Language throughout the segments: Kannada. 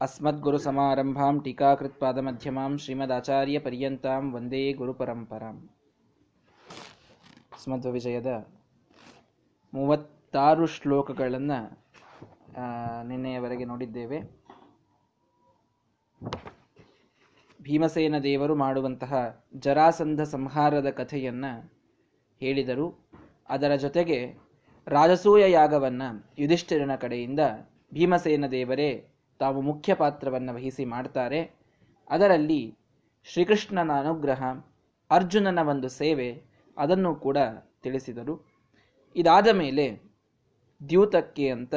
अस्मद्गुरुसमारम्भां टीकाकृत्पादमध्यमां ಶ್ರೀಮದಾಚಾರ್ಯಪರ್ಯಂತಾಂ ವಂದೇ ಗುರುಪರಂಪರಾಂ ವಿಜಯದ ಮೂವತ್ತಾರು ಶ್ಲೋಕಗಳನ್ನು ನಿನ್ನೆಯವರೆಗೆ ನೋಡಿದ್ದೇವೆ ಭೀಮಸೇನ ದೇವರು ಮಾಡುವಂತಹ ಜರಾಸಂಧ ಸಂಹಾರದ ಕಥೆಯನ್ನು ಹೇಳಿದರು ಅದರ ಜೊತೆಗೆ ರಾಜಸೂಯ ಯಾಗವನ್ನು ಯುಧಿಷ್ಠಿರನ ಕಡೆಯಿಂದ ಭೀಮಸೇನ ದೇವರೇ ತಾವು ಮುಖ್ಯ ಪಾತ್ರವನ್ನು ವಹಿಸಿ ಮಾಡ್ತಾರೆ. ಅದರಲ್ಲಿ ಶ್ರೀಕೃಷ್ಣನ ಅನುಗ್ರಹ, ಅರ್ಜುನನ ಒಂದು ಸೇವೆ ಅದನ್ನು ಕೂಡ ತಿಳಿಸಿದರು. ಇದಾದ ಮೇಲೆ ದ್ಯೂತಕ್ಕೆ ಅಂತ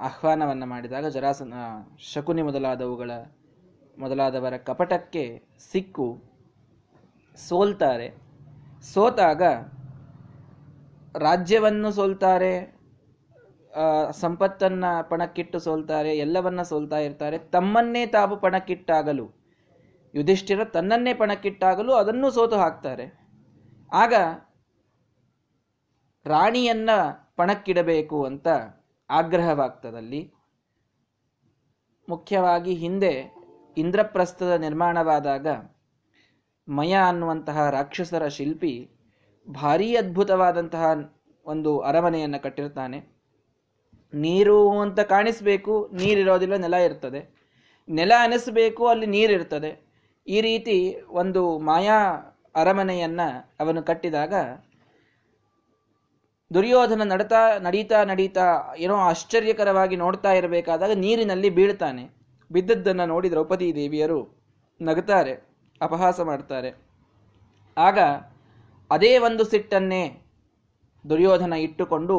ಆಹ್ವಾನವನ್ನು ಮಾಡಿದಾಗ ಜರಾಸನ, ಶಕುನಿ ಮೊದಲಾದವುಗಳ, ಮೊದಲಾದವರ ಕಪಟಕ್ಕೆ ಸಿಕ್ಕು ಸೋಲ್ತಾರೆ. ಸೋತಾಗ ರಾಜ್ಯವನ್ನು ಸೋಲ್ತಾರೆ ಸಂಪತ್ತನ್ನ ಪಣಕ್ಕಿಟ್ಟು ಸೋಲ್ತಾರೆ, ಎಲ್ಲವನ್ನ ಸೋಲ್ತಾ ಇರ್ತಾರೆ, ತಮ್ಮನ್ನೇ ತಾವು ಪಣಕ್ಕಿಟ್ಟಾಗಲು. ಯುಧಿಷ್ಠಿರ ತನ್ನನ್ನೇ ಪಣಕ್ಕಿಟ್ಟಾಗಲು ಅದನ್ನು ಸೋತು ಹಾಕ್ತಾರೆ. ಆಗ ರಾಣಿಯನ್ನ ಪಣಕ್ಕಿಡಬೇಕು ಅಂತ ಆಗ್ರಹವಾಗ್ತದಲ್ಲಿ ಮುಖ್ಯವಾಗಿ ಹಿಂದೆ ಇಂದ್ರಪ್ರಸ್ಥದ ನಿರ್ಮಾಣವಾದಾಗ ಮಯ ಅನ್ನುವಂತಹ ರಾಕ್ಷಸರ ಶಿಲ್ಪಿ ಭಾರೀ ಅದ್ಭುತವಾದಂತಹ ಒಂದು ಅರಮನೆಯನ್ನು ಕಟ್ಟಿರ್ತಾನೆ. ನೀರು ಅಂತ ಕಾಣಿಸ್ಬೇಕು, ನೀರಿರೋದಿಲ್ಲ, ನೆಲ ಇರ್ತದೆ. ನೆಲ ಅನಿಸ್ಬೇಕು, ಅಲ್ಲಿ ನೀರಿರ್ತದೆ ಈ ರೀತಿ ಒಂದು ಮಾಯಾ ಅರಮನೆಯನ್ನು ಅವನು ಕಟ್ಟಿದಾಗ ದುರ್ಯೋಧನ ನಡತಾ, ನಡೀತಾ ನಡೀತಾ ಏನೋ ಆಶ್ಚರ್ಯಕರವಾಗಿ ನೋಡ್ತಾ ಇರಬೇಕಾದಾಗ ನೀರಿನಲ್ಲಿ ಬೀಳ್ತಾನೆ. ಬಿದ್ದದ್ದನ್ನು ನೋಡಿ ದ್ರೌಪದಿ ದೇವಿಯರು ನಗುತ್ತಾರೆ ಅಪಹಾಸ ಮಾಡ್ತಾರೆ. ಆಗ ಅದೇ ಒಂದು ಸಿಟ್ಟನ್ನೇ ದುರ್ಯೋಧನ ಇಟ್ಟುಕೊಂಡು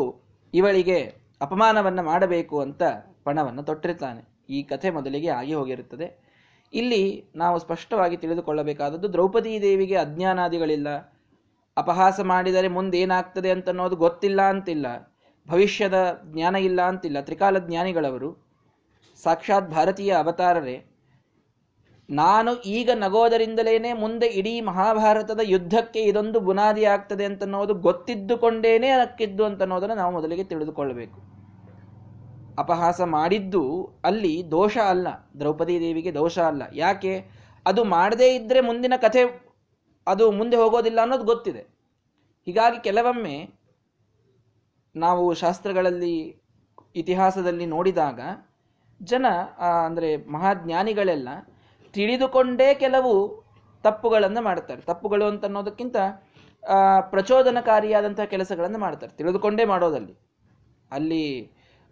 ಇವಳಿಗೆ ಅಪಮಾನವನ್ನು ಮಾಡಬೇಕು ಅಂತ ಪಣವನ್ನು ತೊಟ್ಟಿರ್ತಾನೆ. ಈ ಕಥೆ ಮೊದಲಿಗೆ ಆಗಿ ಹೋಗಿರುತ್ತದೆ. ಇಲ್ಲಿ ನಾವು ಸ್ಪಷ್ಟವಾಗಿ ತಿಳಿದುಕೊಳ್ಳಬೇಕಾದದ್ದು ದ್ರೌಪದಿ ದೇವಿಗೆ ಅಜ್ಞಾನಾದಿಗಳಿಲ್ಲ. ಅಪಹಾಸ ಮಾಡಿದರೆ ಮುಂದೇನಾಗ್ತದೆ ಅಂತ ಅನ್ನೋದು ಗೊತ್ತಿಲ್ಲ ಅಂತಿಲ್ಲ. ಭವಿಷ್ಯದ ಜ್ಞಾನ ಇಲ್ಲ ಅಂತಿಲ್ಲ. ತ್ರಿಕಾಲ ಜ್ಞಾನಿಗಳವರು, ಸಾಕ್ಷಾತ್ ಭಾರತೀಯ ಅವತಾರರೇ ನಾನು ಈಗ ನಗೋದರಿಂದಲೇನೆ ಮುಂದೆ ಇಡೀ ಮಹಾಭಾರತದ ಯುದ್ಧಕ್ಕೆ ಇದೊಂದು ಬುನಾದಿ ಆಗ್ತದೆ ಅಂತನ್ನೋದು ಗೊತ್ತಿದ್ದುಕೊಂಡೇನೆ ಅಕ್ಕಿದ್ದು ಅಂತನ್ನೋದನ್ನು ನಾವು ಮೊದಲಿಗೆ ತಿಳಿದುಕೊಳ್ಳಬೇಕು. ಅಪಹಾಸ ಮಾಡಿದ್ದು ಅಲ್ಲಿ ದೋಷ ಅಲ್ಲ, ದ್ರೌಪದಿ ದೇವಿಗೆ ದೋಷ ಅಲ್ಲ. ಯಾಕೆ? ಅದು ಮಾಡದೇ ಇದ್ದರೆ ಮುಂದಿನ ಕಥೆ ಅದು ಮುಂದೆ ಹೋಗೋದಿಲ್ಲ ಅನ್ನೋದು ಗೊತ್ತಿದೆ. ಹೀಗಾಗಿ ಕೆಲವೊಮ್ಮೆ ನಾವು ಶಾಸ್ತ್ರಗಳಲ್ಲಿ, ಇತಿಹಾಸದಲ್ಲಿ ನೋಡಿದಾಗ ಜನ ಅಂದರೆ ಮಹಾಜ್ಞಾನಿಗಳೆಲ್ಲ ತಿಳಿದುಕೊಂಡೇ ಕೆಲವು ತಪ್ಪುಗಳನ್ನು ಮಾಡ್ತಾರೆ. ತಪ್ಪುಗಳು ಅಂತ ಅನ್ನೋದಕ್ಕಿಂತ ಪ್ರಚೋದನಕಾರಿಯಾದಂತಹ ಕೆಲಸಗಳನ್ನು ಮಾಡ್ತಾರೆ. ತಿಳಿದುಕೊಂಡೇ ಮಾಡೋದಲ್ಲಿ. ಅಲ್ಲಿ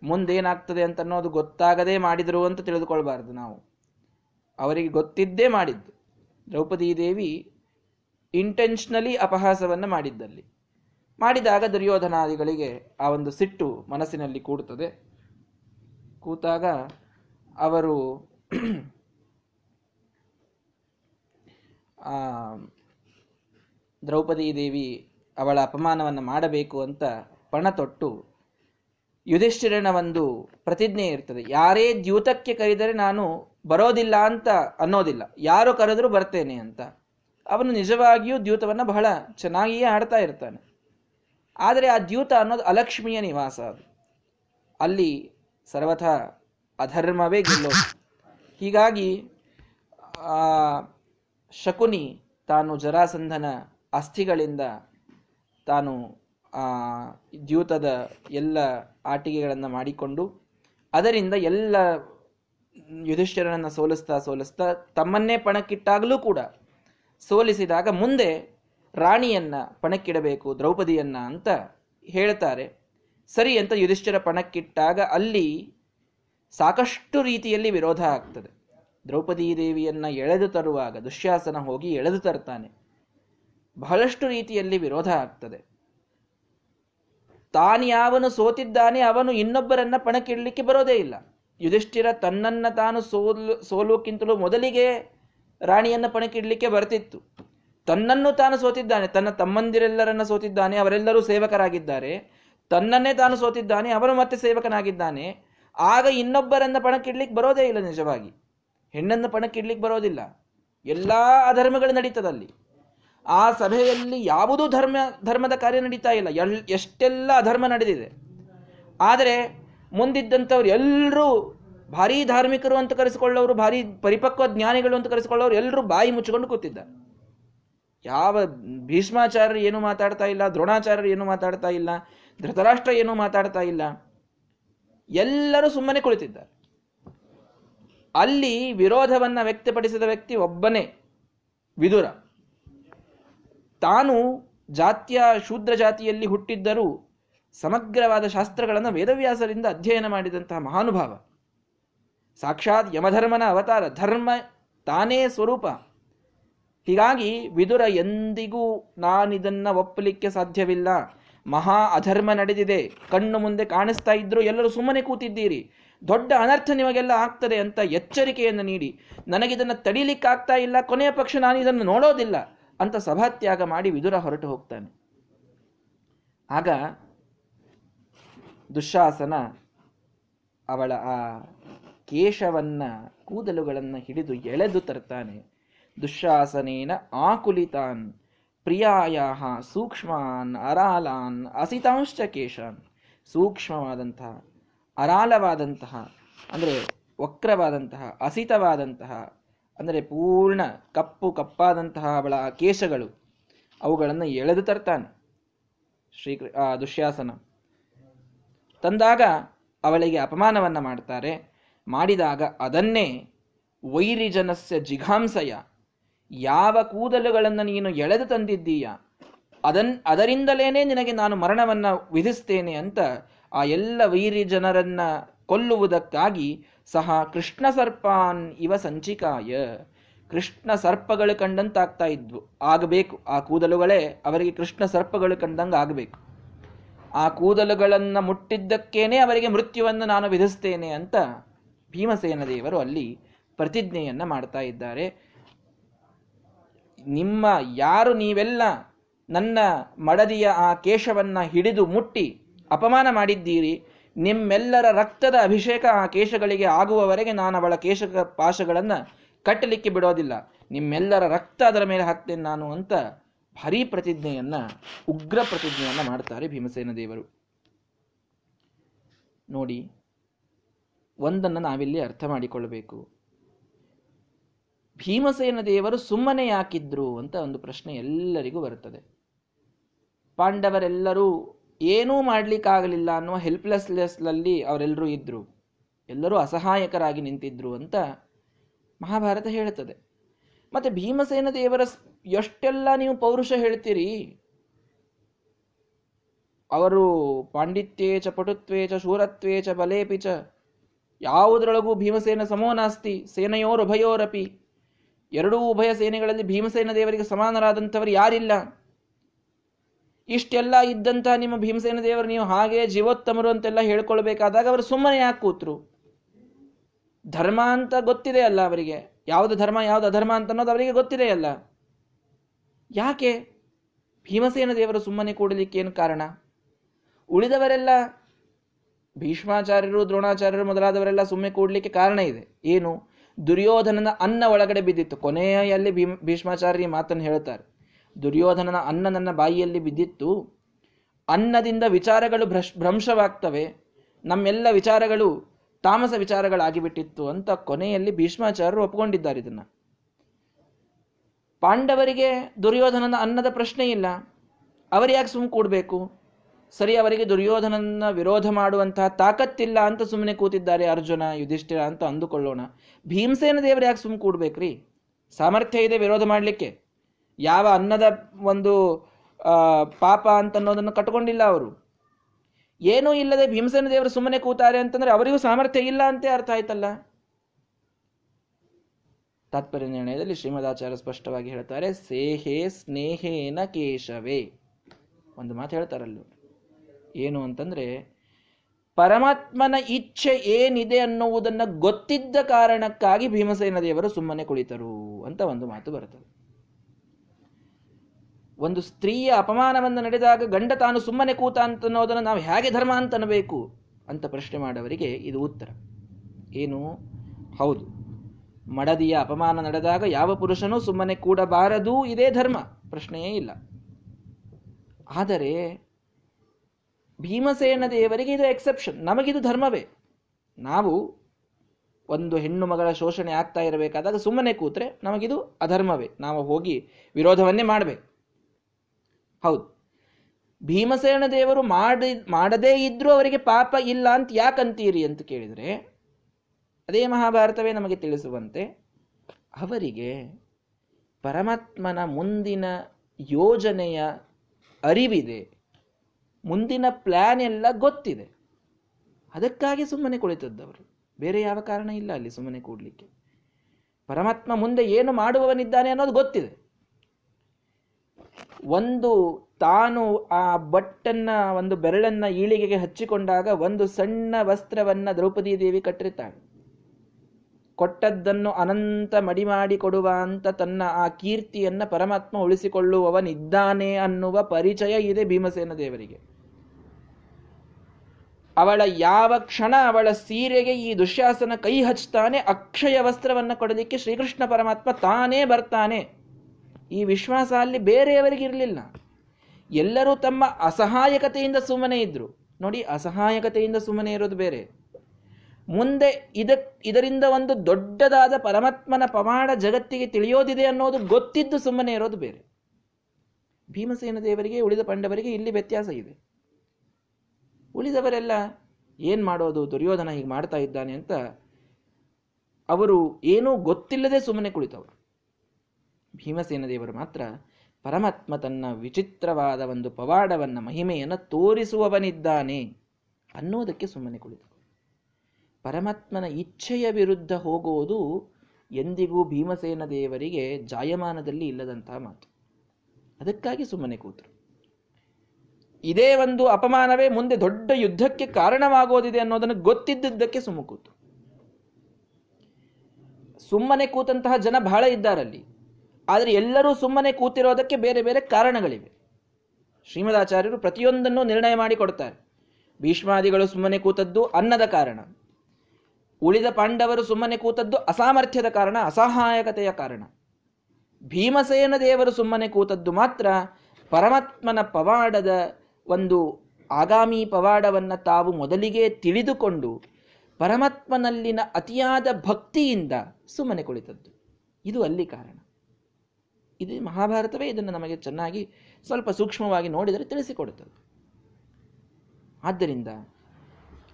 ಮುಂದೇನಾಗ್ತದೆ ಅಂತ ಅನ್ನೋದು ಗೊತ್ತಾಗದೇ ಮಾಡಿದರು ಅಂತ ತಿಳಿದುಕೊಳ್ಬಾರ್ದು ನಾವು. ಅವರಿಗೆ ಗೊತ್ತಿದ್ದೇ ಮಾಡಿದ್ದು. ದ್ರೌಪದಿ ದೇವಿ ಇಂಟೆನ್ಷನಲಿ ಅಪಹಾಸವನ್ನು ಮಾಡಿದ್ದಲ್ಲಿ. ಮಾಡಿದಾಗ ದುರ್ಯೋಧನಾದಿಗಳಿಗೆ ಆ ಒಂದು ಸಿಟ್ಟು ಮನಸ್ಸಿನಲ್ಲಿ ಕೂಡುತ್ತದೆ ಕೂತಾಗ ಅವರು ಆ, ದ್ರೌಪದಿ ದೇವಿ ಅವಳ ಅಪಮಾನವನ್ನು ಮಾಡಬೇಕು ಅಂತ ಪಣ ತೊಟ್ಟು ಯುಧಿಷ್ಠಿರನ ಒಂದು ಪ್ರತಿಜ್ಞೆ ಇರ್ತದೆ. ಯಾರೇ ದ್ಯೂತಕ್ಕೆ ಕರೆದರೆ ನಾನು ಬರೋದಿಲ್ಲ ಅಂತ ಅನ್ನೋದಿಲ್ಲ. ಯಾರು ಕರೆದರೂ ಬರ್ತೇನೆ ಅಂತ. ಅವನು ನಿಜವಾಗಿಯೂ ದ್ಯೂತವನ್ನು ಬಹಳ ಚೆನ್ನಾಗಿಯೇ ಆಡ್ತಾ ಇರ್ತಾನೆ. ಆದರೆ ಆ ದ್ಯೂತ ಅನ್ನೋದು ಅಲಕ್ಷ್ಮಿಯ ನಿವಾಸ ಅದು. ಅಲ್ಲಿ ಸರ್ವಥ ಅಧರ್ಮವೇ ಗೆಲ್ಲೋದು. ಹೀಗಾಗಿ ಶಕುನಿ ತಾನು ಜರಾಸಂಧನ ಅಸ್ಥಿಗಳಿಂದ ತಾನು ಆ ದ್ಯೂತದ ಎಲ್ಲ ಆಟಿಕೆಗಳನ್ನು ಮಾಡಿಕೊಂಡು, ಅದರಿಂದ ಎಲ್ಲ ಯುಧಿಷ್ಠಿರನನ್ನು ಸೋಲಿಸ್ತಾ ಸೋಲಿಸ್ತಾ ತಮ್ಮನ್ನೇ ಪಣಕ್ಕಿಟ್ಟಾಗಲೂ ಕೂಡ ಸೋಲಿಸಿದಾಗ ಮುಂದೆ ರಾಣಿಯನ್ನ ಪಣಕ್ಕಿಡಬೇಕು, ದ್ರೌಪದಿಯನ್ನ ಅಂತ ಹೇಳ್ತಾರೆ. ಸರಿ ಅಂತ ಯುಧಿಷ್ಠಿರ ಪಣಕ್ಕಿಟ್ಟಾಗ ಅಲ್ಲಿ ಸಾಕಷ್ಟು ರೀತಿಯಲ್ಲಿ ವಿರೋಧ ಆಗ್ತದೆ. ದ್ರೌಪದಿ ದೇವಿಯನ್ನ ಎಳೆದು ತರುವಾಗ, ದುಶ್ಯಾಸನ ಹೋಗಿ ಎಳೆದು ತರ್ತಾನೆ. ಬಹಳಷ್ಟು ರೀತಿಯಲ್ಲಿ ವಿರೋಧ ಆಗ್ತದೆ. ಯಾವನು ಸೋತಿದ್ದಾನೆ, ಅವನು ಇನ್ನೊಬ್ಬರನ್ನ ಪಣಕ್ಕಿಡಲಿಕ್ಕೆ ಬರೋದೇ ಇಲ್ಲ. ಯುಧಿಷ್ಠಿರ ತನ್ನನ್ನ ತಾನು ಸೋಲು ಸೋಲುಕ್ಕಿಂತಲೂ ಮೊದಲಿಗೆ ರಾಣಿಯನ್ನು ಪಣಕ್ಕಿಡಲಿಕ್ಕೆ ಬರ್ತಿತ್ತು. ತನ್ನನ್ನು ತಾನು ಸೋತಿದ್ದಾನೆ, ತನ್ನ ತಮ್ಮಂದಿರೆಲ್ಲರನ್ನ ಸೋತಿದ್ದಾನೆ, ಅವರೆಲ್ಲರೂ ಸೇವಕರಾಗಿದ್ದಾರೆ. ತನ್ನನ್ನೇ ತಾನು ಸೋತಿದ್ದಾನೆ, ಅವನು ಮತ್ತೆ ಸೇವಕನಾಗಿದ್ದಾನೆ. ಆಗ ಇನ್ನೊಬ್ಬರನ್ನ ಪಣಕ್ಕಿಡ್ಲಿಕ್ಕೆ ಬರೋದೇ ಇಲ್ಲ ನಿಜವಾಗಿ. ಹೆಣ್ಣನ್ನು ಪಣಕ್ಕೆ ಇಡ್ಲಿಕ್ಕೆ ಬರೋದಿಲ್ಲ. ಎಲ್ಲ ಅಧರ್ಮಗಳು ನಡೀತದಲ್ಲಿ ಆ ಸಭೆಯಲ್ಲಿ ಯಾವುದೂ ಧರ್ಮ, ಧರ್ಮದ ಕಾರ್ಯ ನಡೀತಾ ಇಲ್ಲ. ಎಲ್, ಎಷ್ಟೆಲ್ಲ ಅಧರ್ಮ ನಡೆದಿದೆ. ಆದರೆ ಮುಂದಿದ್ದಂಥವ್ರು ಎಲ್ಲರೂ ಭಾರೀ ಧಾರ್ಮಿಕರು ಅಂತ ಕರೆಸಿಕೊಳ್ಳೋರು, ಭಾರಿ ಪರಿಪಕ್ವ ಜ್ಞಾನಿಗಳು ಅಂತ ಕರೆಸಿಕೊಳ್ಳೋರು ಎಲ್ಲರೂ ಬಾಯಿ ಮುಚ್ಚಿಕೊಂಡು ಕೂತಿದ್ದ ಯಾವ ಭೀಷ್ಮಾಚಾರ್ಯರು ಏನು ಮಾತಾಡ್ತಾ ಇಲ್ಲ, ದ್ರೋಣಾಚಾರ್ಯರು ಏನು ಮಾತಾಡ್ತಾ ಇಲ್ಲ, ಧೃತರಾಷ್ಟ್ರ ಏನು ಮಾತಾಡ್ತಾ ಇಲ್ಲ. ಎಲ್ಲರೂ ಸುಮ್ಮನೆ ಕುಳಿತಿದ್ದಾರೆ. ಅಲ್ಲಿ ವಿರೋಧವನ್ನು ವ್ಯಕ್ತಪಡಿಸಿದ ವ್ಯಕ್ತಿ ಒಬ್ಬನೇ ವಿದುರ. ತಾನು ಜಾತ್ಯ ಶೂದ್ರ ಜಾತಿಯಲ್ಲಿ ಹುಟ್ಟಿದ್ದರೂ ಸಮಗ್ರವಾದ ಶಾಸ್ತ್ರಗಳನ್ನು ವೇದವ್ಯಾಸರಿಂದ ಅಧ್ಯಯನ ಮಾಡಿದಂತಹ ಮಹಾನುಭಾವ. ಸಾಕ್ಷಾತ್ ಯಮಧರ್ಮನ ಅವತಾರ, ಧರ್ಮ ತಾನೇ ಸ್ವರೂಪ. ಹೀಗಾಗಿ ವಿದುರ ಎಂದಿಗೂ ನಾನಿದನ್ನು ಒಪ್ಪಲಿಕ್ಕೆ ಸಾಧ್ಯವಿಲ್ಲ. ಮಹಾ ಅಧರ್ಮ ನಡೆದಿದೆ. ಕಣ್ಣು ಮುಂದೆ ಕಾಣಿಸ್ತಾ ಇದ್ರು ಎಲ್ಲರೂ ಸುಮ್ಮನೆ ಕೂತಿದ್ದೀರಿ. ದೊಡ್ಡ ಅನರ್ಥ ನಿಮಗೆಲ್ಲ ಆಗ್ತದೆ ಅಂತ ಎಚ್ಚರಿಕೆಯನ್ನು ನೀಡಿ, ನನಗಿದನ್ನು ತಡೀಲಿಕ್ಕಾಗ್ತಾ ಇಲ್ಲ, ಕೊನೆಯ ಪಕ್ಷ ನಾನು ಇದನ್ನು ನೋಡೋದಿಲ್ಲ ಅಂತ ಸಭಾತ್ಯಾಗ ಮಾಡಿ ವಿದುರ ಹೊರಟು ಹೋಗ್ತಾನೆ. ಆಗ ದುಶಾಸನ ಅವಳ ಆ ಕೇಶವನ್ನ ಕೂದಲುಗಳನ್ನು ಹಿಡಿದು ಎಳೆದು ತರ್ತಾನೆ. ದುಶಾಸನೇನ ಆಕುಲಿತಾನ್ ಪ್ರಿಯಾಯ ಸೂಕ್ಷ್ಮಾನ್, ಅರಾಲಾನ್ ಅಸಿತಾಂಶ ಕೇಶಾನ್, ಸೂಕ್ಷ್ಮವಾದಂತಹ ಅರಾಲವಾದಂತಹ, ಅಂದರೆ ವಕ್ರವಾದಂತಹ, ಅಸಿತವಾದಂತಹ, ಅಂದರೆ ಪೂರ್ಣ ಕಪ್ಪು ಕಪ್ಪಾದಂತಹ ಅವಳ ಕೇಶಗಳು, ಅವುಗಳನ್ನು ಎಳೆದು ತರ್ತಾನೆ ಶ್ರೀ ದುಶ್ಯಾಸನ. ತಂದಾಗ ಅವಳಿಗೆ ಅಪಮಾನವನ್ನು ಮಾಡ್ತಾರೆ. ಮಾಡಿದಾಗ ಅದನ್ನೇ ವೈರಿಜನಸ್ಯ ಜಿಘಾಂಸಯ, ಯಾವ ಕೂದಲುಗಳನ್ನು ನೀನು ಎಳೆದು ತಂದಿದ್ದೀಯ, ಅದನ್ ಅದರಿಂದಲೇ ನಿನಗೆ ನಾನು ಮರಣವನ್ನು ವಿಧಿಸ್ತೇನೆ ಅಂತ ಆ ಎಲ್ಲ ವೈರಿ ಜನರನ್ನ ಕೊಲ್ಲುವುದಕ್ಕಾಗಿ ಸಹ ಕೃಷ್ಣ ಸರ್ಪಾನ್ ಇವ ಸಂಚಿಕಾಯ. ಕೃಷ್ಣ ಸರ್ಪಗಳು ಕಂಡಂತಾಗ್ತಾ ಇದ್ವು. ಆಗಬೇಕು. ಆ ಕೂದಲುಗಳೇ ಅವರಿಗೆ ಕೃಷ್ಣ ಸರ್ಪಗಳು ಕಂಡಂಗೆ ಆಗಬೇಕು. ಆ ಕೂದಲುಗಳನ್ನು ಮುಟ್ಟಿದ್ದಕ್ಕೇನೆ ಅವರಿಗೆ ಮೃತ್ಯುವನ್ನು ನಾನು ವಿಧಿಸ್ತೇನೆ ಅಂತ ಭೀಮಸೇನ ದೇವರು ಅಲ್ಲಿ ಪ್ರತಿಜ್ಞೆಯನ್ನ ಮಾಡ್ತಾ ಇದ್ದಾರೆ. ನಿಮ್ಮ ಯಾರು ನೀವೆಲ್ಲ ನನ್ನ ಮಡದಿಯ ಆ ಕೇಶವನ್ನ ಹಿಡಿದು ಮುಟ್ಟಿ ಅಪಮಾನ ಮಾಡಿದ್ದೀರಿ. ನಿಮ್ಮೆಲ್ಲರ ರಕ್ತದ ಅಭಿಷೇಕ ಆ ಕೇಶಗಳಿಗೆ ಆಗುವವರೆಗೆ ನಾನು ಅವಳ ಕೇಶ ಪಾಶಗಳನ್ನು ಕಟ್ಟಲಿಕ್ಕೆ ಬಿಡೋದಿಲ್ಲ. ನಿಮ್ಮೆಲ್ಲರ ರಕ್ತ ಅದರ ಮೇಲೆ ಹಾಕ್ತೇನೆ ನಾನು ಅಂತ ಭಾರೀ ಪ್ರತಿಜ್ಞೆಯನ್ನು ಉಗ್ರ ಪ್ರತಿಜ್ಞೆಯನ್ನು ಮಾಡ್ತಾರೆ ಭೀಮಸೇನ ದೇವರು. ನೋಡಿ, ಒಂದನ್ನು ನಾವಿಲ್ಲಿ ಅರ್ಥ ಮಾಡಿಕೊಳ್ಳಬೇಕು ಭೀಮಸೇನ ದೇವರು ಸುಮ್ಮನೆ ಯಾಕಿದ್ರು ಅಂತ ಒಂದು ಪ್ರಶ್ನೆ ಎಲ್ಲರಿಗೂ ಬರುತ್ತದೆ. ಪಾಂಡವರೆಲ್ಲರೂ ಏನೂ ಮಾಡಲಿಕ್ಕಾಗಲಿಲ್ಲ ಅನ್ನುವ ಹೆಲ್ಪ್ಲೆಸ್ಲೆಸ್ನಲ್ಲಿ ಅವರೆಲ್ಲರೂ ಇದ್ದರು ಎಲ್ಲರೂ ಅಸಹಾಯಕರಾಗಿ ನಿಂತಿದ್ರು ಅಂತ ಮಹಾಭಾರತ ಹೇಳುತ್ತದೆ. ಮತ್ತು ಭೀಮಸೇನ ದೇವರ ಎಷ್ಟೆಲ್ಲ ನೀವು ಪೌರುಷ ಹೇಳ್ತೀರಿ? ಅವರು ಪಾಂಡಿತ್ಯೇ ಚ ಪಟುತ್ವೇ ಚ ಶೂರತ್ವೇ ಚ ಬಲೇಪಿ ಚ, ಯಾವುದರೊಳಗೂ ಭೀಮಸೇನ ಸಮೋನಾಸ್ತಿ ಸೇನೆಯೋರುಭಯೋರಪಿ ಎರಡೂ ಉಭಯ ಸೇನೆಗಳಲ್ಲಿ ಭೀಮಸೇನ ದೇವರಿಗೆ ಸಮಾನರಾದಂಥವರು ಯಾರಿಲ್ಲ? ಇಷ್ಟೆಲ್ಲ ಇದ್ದಂತಹ ನಿಮ್ಮ ಭೀಮಸೇನ ದೇವರು ನೀವು ಹಾಗೆ ಜೀವೋತ್ತಮರು ಅಂತೆಲ್ಲ ಹೇಳ್ಕೊಳ್ಬೇಕಾದಾಗ ಅವರು ಸುಮ್ಮನೆ ಯಾಕೆ ಕೂತ್ರು? ಧರ್ಮ ಅಂತ ಗೊತ್ತಿದೆ ಅಲ್ಲ ಅವರಿಗೆ. ಯಾವುದು ಧರ್ಮ, ಯಾವುದು ಅಧರ್ಮ ಅಂತ ಅನ್ನೋದು ಅವರಿಗೆ ಗೊತ್ತಿದೆ ಅಲ್ಲ. ಯಾಕೆ? ಭೀಮಸೇನ ದೇವರು ಸುಮ್ಮನೆ ಕೂಡಲಿಕ್ಕೆ ಏನು ಕಾರಣ? ಉಳಿದವರೆಲ್ಲ ಭೀಷ್ಮಾಚಾರ್ಯರು, ದ್ರೋಣಾಚಾರ್ಯರು ಮೊದಲಾದವರೆಲ್ಲ ಸುಮ್ಮನೆ ಕೂಡಲಿಕ್ಕೆ ಕಾರಣ ಇದೆ. ಏನು? ದುರ್ಯೋಧನನ ಅನ್ನ ಒಳಗಡೆ ಬಿದ್ದಿತ್ತು. ಕೊನೆಯಲ್ಲಿ ಭೀಮ್, ಭೀಷ್ಮಾಚಾರ್ಯ ಮಾತನ್ನು ಹೇಳ್ತಾರೆ. ದುರ್ಯೋಧನನ ಅನ್ನ ನನ್ನ ಬಾಯಿಯಲ್ಲಿ ಬಿದ್ದಿತ್ತು. ಅನ್ನದಿಂದ ವಿಚಾರಗಳು ಭ್ರಶ್ ಭ್ರಂಶವಾಗ್ತವೆ. ನಮ್ಮೆಲ್ಲ ವಿಚಾರಗಳು ತಾಮಸ ವಿಚಾರಗಳಾಗಿಬಿಟ್ಟಿತ್ತು ಅಂತ ಕೊನೆಯಲ್ಲಿ ಭೀಷ್ಮಾಚಾರ್ಯರು ಒಪ್ಕೊಂಡಿದ್ದಾರೆ ಇದನ್ನು. ಪಾಂಡವರಿಗೆ ದುರ್ಯೋಧನನ ಅನ್ನದ ಪ್ರಶ್ನೆ ಇಲ್ಲ. ಅವರು ಯಾಕೆ ಸುಮ್ಮನೆ ಕೂಡಬೇಕು? ಸರಿ, ಅವರಿಗೆ ದುರ್ಯೋಧನನ ವಿರೋಧ ಮಾಡುವಂತಹ ತಾಕತ್ತಿಲ್ಲ ಅಂತ ಸುಮ್ಮನೆ ಕೂತಿದ್ದಾರೆ ಅರ್ಜುನ, ಯುಧಿಷ್ಠಿರ ಅಂತ ಅಂದುಕೊಳ್ಳೋಣ. ಭೀಮಸೇನ ದೇವರು ಯಾಕೆ ಸುಮ್ಮನೆ ಕೂಡ್ಬೇಕ್ರಿ? ಸಾಮರ್ಥ್ಯ ಇದೆ ವಿರೋಧ ಮಾಡಲಿಕ್ಕೆ. ಯಾವ ಅನ್ನದ ಒಂದು ಪಾಪ ಅಂತ ಅನ್ನೋದನ್ನು ಕಟ್ಕೊಂಡಿಲ್ಲ ಅವರು. ಏನೂ ಇಲ್ಲದೆ ಭೀಮಸೇನ ದೇವರು ಸುಮ್ಮನೆ ಕೂತಾರೆ ಅಂತಂದ್ರೆ ಅವರಿಗೂ ಸಾಮರ್ಥ್ಯ ಇಲ್ಲ ಅಂತ ಅರ್ಥ ಆಯ್ತಲ್ಲ? ತಾತ್ಪರ್ಯ ನಿರ್ಣಯದಲ್ಲಿ ಶ್ರೀಮದಾಚಾರ್ಯ ಸ್ಪಷ್ಟವಾಗಿ ಹೇಳ್ತಾರೆ, ಸೇಹೆ ಸ್ನೇಹೇನ ಕೇಶವೇ. ಒಂದು ಮಾತು ಹೇಳ್ತಾರಲ್ಲ. ಏನು ಅಂತಂದ್ರೆ, ಪರಮಾತ್ಮನ ಇಚ್ಛೆ ಏನಿದೆ ಅನ್ನುವುದನ್ನು ಗೊತ್ತಿದ್ದ ಕಾರಣಕ್ಕಾಗಿ ಭೀಮಸೇನ ದೇವರು ಸುಮ್ಮನೆ ಕುಳಿತರು ಅಂತ ಒಂದು ಮಾತು ಬರುತ್ತದೆ ಒಂದು ಸ್ತ್ರೀಯ ಅಪಮಾನವನ್ನು ನಡೆದಾಗ ಗಂಡ ತಾನು ಸುಮ್ಮನೆ ಕೂತ ಅಂತ ಅನ್ನೋದನ್ನು ನಾವು ಹೇಗೆ ಧರ್ಮ ಅಂತ ಅನ್ನಬೇಕು ಅಂತ ಪ್ರಶ್ನೆ ಮಾಡವರಿಗೆ ಇದು ಉತ್ತರ. ಏನು? ಹೌದು. ಮಡದಿಯ ಅಪಮಾನ ನಡೆದಾಗ ಯಾವ ಪುರುಷನೂ ಸುಮ್ಮನೆ ಕೂಡಬಾರದು ಇದೇ ಧರ್ಮ. ಪ್ರಶ್ನೆಯೇ ಇಲ್ಲ. ಆದರೆ ಭೀಮಸೇನ ದೇವರಿಗೆ ಇದು ಎಕ್ಸೆಪ್ಷನ್ ನಮಗಿದು ಧರ್ಮವೇ. ನಾವು ಒಂದು ಹೆಣ್ಣು ಮಗಳ ಶೋಷಣೆ ಆಗ್ತಾ ಇರಬೇಕಾದಾಗ ಸುಮ್ಮನೆ ಕೂತ್ರೆ ನಮಗಿದು ಅಧರ್ಮವೇ. ನಾವು ಹೋಗಿ ವಿರೋಧವನ್ನೇ ಮಾಡಬೇಕು. ಹೌದು. ಭೀಮಸೇನ ದೇವರು ಮಾಡಿ, ಮಾಡದೇ ಇದ್ರೂ ಅವರಿಗೆ ಪಾಪ ಇಲ್ಲ ಅಂತ ಯಾಕಂತೀರಿ ಅಂತ ಕೇಳಿದರೆ, ಅದೇ ಮಹಾಭಾರತವೇ ನಮಗೆ ತಿಳಿಸುವಂತೆ, ಅವರಿಗೆ ಪರಮಾತ್ಮನ ಮುಂದಿನ ಯೋಜನೆಯ ಅರಿವಿದೆ. ಮುಂದಿನ ಪ್ಲ್ಯಾನ್ ಎಲ್ಲ ಗೊತ್ತಿದೆ. ಅದಕ್ಕಾಗಿ ಸುಮ್ಮನೆ ಕುಳಿತದ್ದವರು. ಬೇರೆ ಯಾವ ಕಾರಣ ಇಲ್ಲ ಅಲ್ಲಿ ಸುಮ್ಮನೆ ಕೂಡಲಿಕ್ಕೆ. ಪರಮಾತ್ಮ ಮುಂದೆ ಏನು ಮಾಡುವವನಿದ್ದಾನೆ ಅನ್ನೋದು ಗೊತ್ತಿದೆ. ಒಂದು ತಾನು ಆ ಬಟ್ಟನ್ನ, ಒಂದು ಬೆರಳನ್ನ ಈಳಿಗೆಗೆ ಹಚ್ಚಿಕೊಂಡಾಗ ಒಂದು ಸಣ್ಣ ವಸ್ತ್ರವನ್ನ ದ್ರೌಪದಿ ದೇವಿ ಕಟ್ಟಿರ್ತಾಳೆ ಕೊಟ್ಟದ್ದನ್ನು ಅನಂತ ಮಡಿ ಮಾಡಿ ಕೊಡುವ ಅಂತ ತನ್ನ ಆ ಕೀರ್ತಿಯನ್ನ ಪರಮಾತ್ಮ ಉಳಿಸಿಕೊಳ್ಳುವವನಿದ್ದಾನೆ ಅನ್ನುವ ಪರಿಚಯ ಇದೆ ಭೀಮಸೇನ ದೇವರಿಗೆ. ಅವಳ ಯಾವ ಕ್ಷಣ ಅವಳ ಸೀರೆಗೆ ಈ ದುಶ್ಯಾಸನ ಕೈ ಹಚ್ತಾನೆ, ಅಕ್ಷಯ ವಸ್ತ್ರವನ್ನು ಕೊಡಲಿಕ್ಕೆ ಶ್ರೀಕೃಷ್ಣ ಪರಮಾತ್ಮ ತಾನೇ ಬರ್ತಾನೆ. ಈ ವಿಶ್ವಾಸ ಅಲ್ಲಿ ಬೇರೆಯವರಿಗೆ ಇರಲಿಲ್ಲ. ಎಲ್ಲರೂ ತಮ್ಮ ಅಸಹಾಯಕತೆಯಿಂದ ಸುಮ್ಮನೆ ಇದ್ರು. ನೋಡಿ, ಅಸಹಾಯಕತೆಯಿಂದ ಸುಮ್ಮನೆ ಇರೋದು ಬೇರೆ. ಮುಂದೆ ಇದ, ಇದರಿಂದ ಒಂದು ದೊಡ್ಡದಾದ ಪರಮಾತ್ಮನ ಪವಾಡ ಜಗತ್ತಿಗೆ ತಿಳಿಯೋದಿದೆ ಅನ್ನೋದು ಗೊತ್ತಿದ್ದು ಸುಮ್ಮನೆ ಇರೋದು ಬೇರೆ. ಭೀಮಸೇನ ದೇವರಿಗೆ, ಉಳಿದ ಪಂಡವರಿಗೆ ಇಲ್ಲಿ ವ್ಯತ್ಯಾಸ ಇದೆ. ಉಳಿದವರೆಲ್ಲ ಏನು ಮಾಡೋದು, ದುರ್ಯೋಧನ ಹೀಗೆ ಮಾಡ್ತಾ ಇದ್ದಾನೆ ಅಂತ ಅವರು ಏನೂ ಗೊತ್ತಿಲ್ಲದೆ ಸುಮ್ಮನೆ ಕುಳಿತವರು. ಭೀಮಸೇನ ದೇವರು ಮಾತ್ರ ಪರಮಾತ್ಮ ತನ್ನ ವಿಚಿತ್ರವಾದ ಒಂದು ಪವಾಡವನ್ನ, ಮಹಿಮೆಯನ್ನು ತೋರಿಸುವವನಿದ್ದಾನೆ ಅನ್ನೋದಕ್ಕೆ ಸುಮ್ಮನೆ ಕುಳಿತು ಪರಮಾತ್ಮನ ಇಚ್ಛೆಯ ವಿರುದ್ಧ ಹೋಗುವುದು ಎಂದಿಗೂ ಭೀಮಸೇನ ದೇವರಿಗೆ ಜಾಯಮಾನದಲ್ಲಿ ಇಲ್ಲದಂತಹ ಮಾತು. ಅದಕ್ಕಾಗಿ ಸುಮ್ಮನೆ ಕೂತರು. ಇದೇ ಒಂದು ಅಪಮಾನವೇ ಮುಂದೆ ದೊಡ್ಡ ಯುದ್ಧಕ್ಕೆ ಕಾರಣವಾಗೋದಿದೆ ಅನ್ನೋದನ್ನು ಗೊತ್ತಿದ್ದದ್ದಕ್ಕೆ ಸುಮ್ಮ ಕೂತು. ಸುಮ್ಮನೆ ಕೂತಂತಹ ಜನ ಬಹಳ ಇದ್ದಾರಲ್ಲಿ. ಆದರೆ ಎಲ್ಲರೂ ಸುಮ್ಮನೆ ಕೂತಿರೋದಕ್ಕೆ ಬೇರೆ ಬೇರೆ ಕಾರಣಗಳಿವೆ. ಶ್ರೀಮದಾಚಾರ್ಯರು ಪ್ರತಿಯೊಂದನ್ನು ನಿರ್ಣಯ ಮಾಡಿ ಕೊಡ್ತಾರೆ ಭೀಷ್ಮಾದಿಗಳು ಸುಮ್ಮನೆ ಕೂತದ್ದು ಅನ್ನದ ಕಾರಣ. ಉಳಿದ ಪಾಂಡವರು ಸುಮ್ಮನೆ ಕೂತದ್ದು ಅಸಾಮರ್ಥ್ಯದ ಕಾರಣ, ಅಸಹಾಯಕತೆಯ ಕಾರಣ. ಭೀಮಸೇನ ದೇವರು ಸುಮ್ಮನೆ ಕೂತದ್ದು ಮಾತ್ರ ಪರಮಾತ್ಮನ ಪವಾಡದ ಒಂದು ಆಗಾಮಿ ಪವಾಡವನ್ನ ತಾವು ಮೊದಲಿಗೆ ತಿಳಿದುಕೊಂಡು ಪರಮಾತ್ಮನಲ್ಲಿನ ಅತಿಯಾದ ಭಕ್ತಿಯಿಂದ ಸುಮ್ಮನೆ ಕುಳಿತದ್ದು. ಇದು ಅಲ್ಲಿ ಕಾರಣ. ಇದು ಮಹಾಭಾರತವೇ ಇದನ್ನು ನಮಗೆ ಚೆನ್ನಾಗಿ ಸ್ವಲ್ಪ ಸೂಕ್ಷ್ಮವಾಗಿ ನೋಡಿದರೆ ತಿಳಿಸಿಕೊಡುತ್ತದೆ. ಆದ್ದರಿಂದ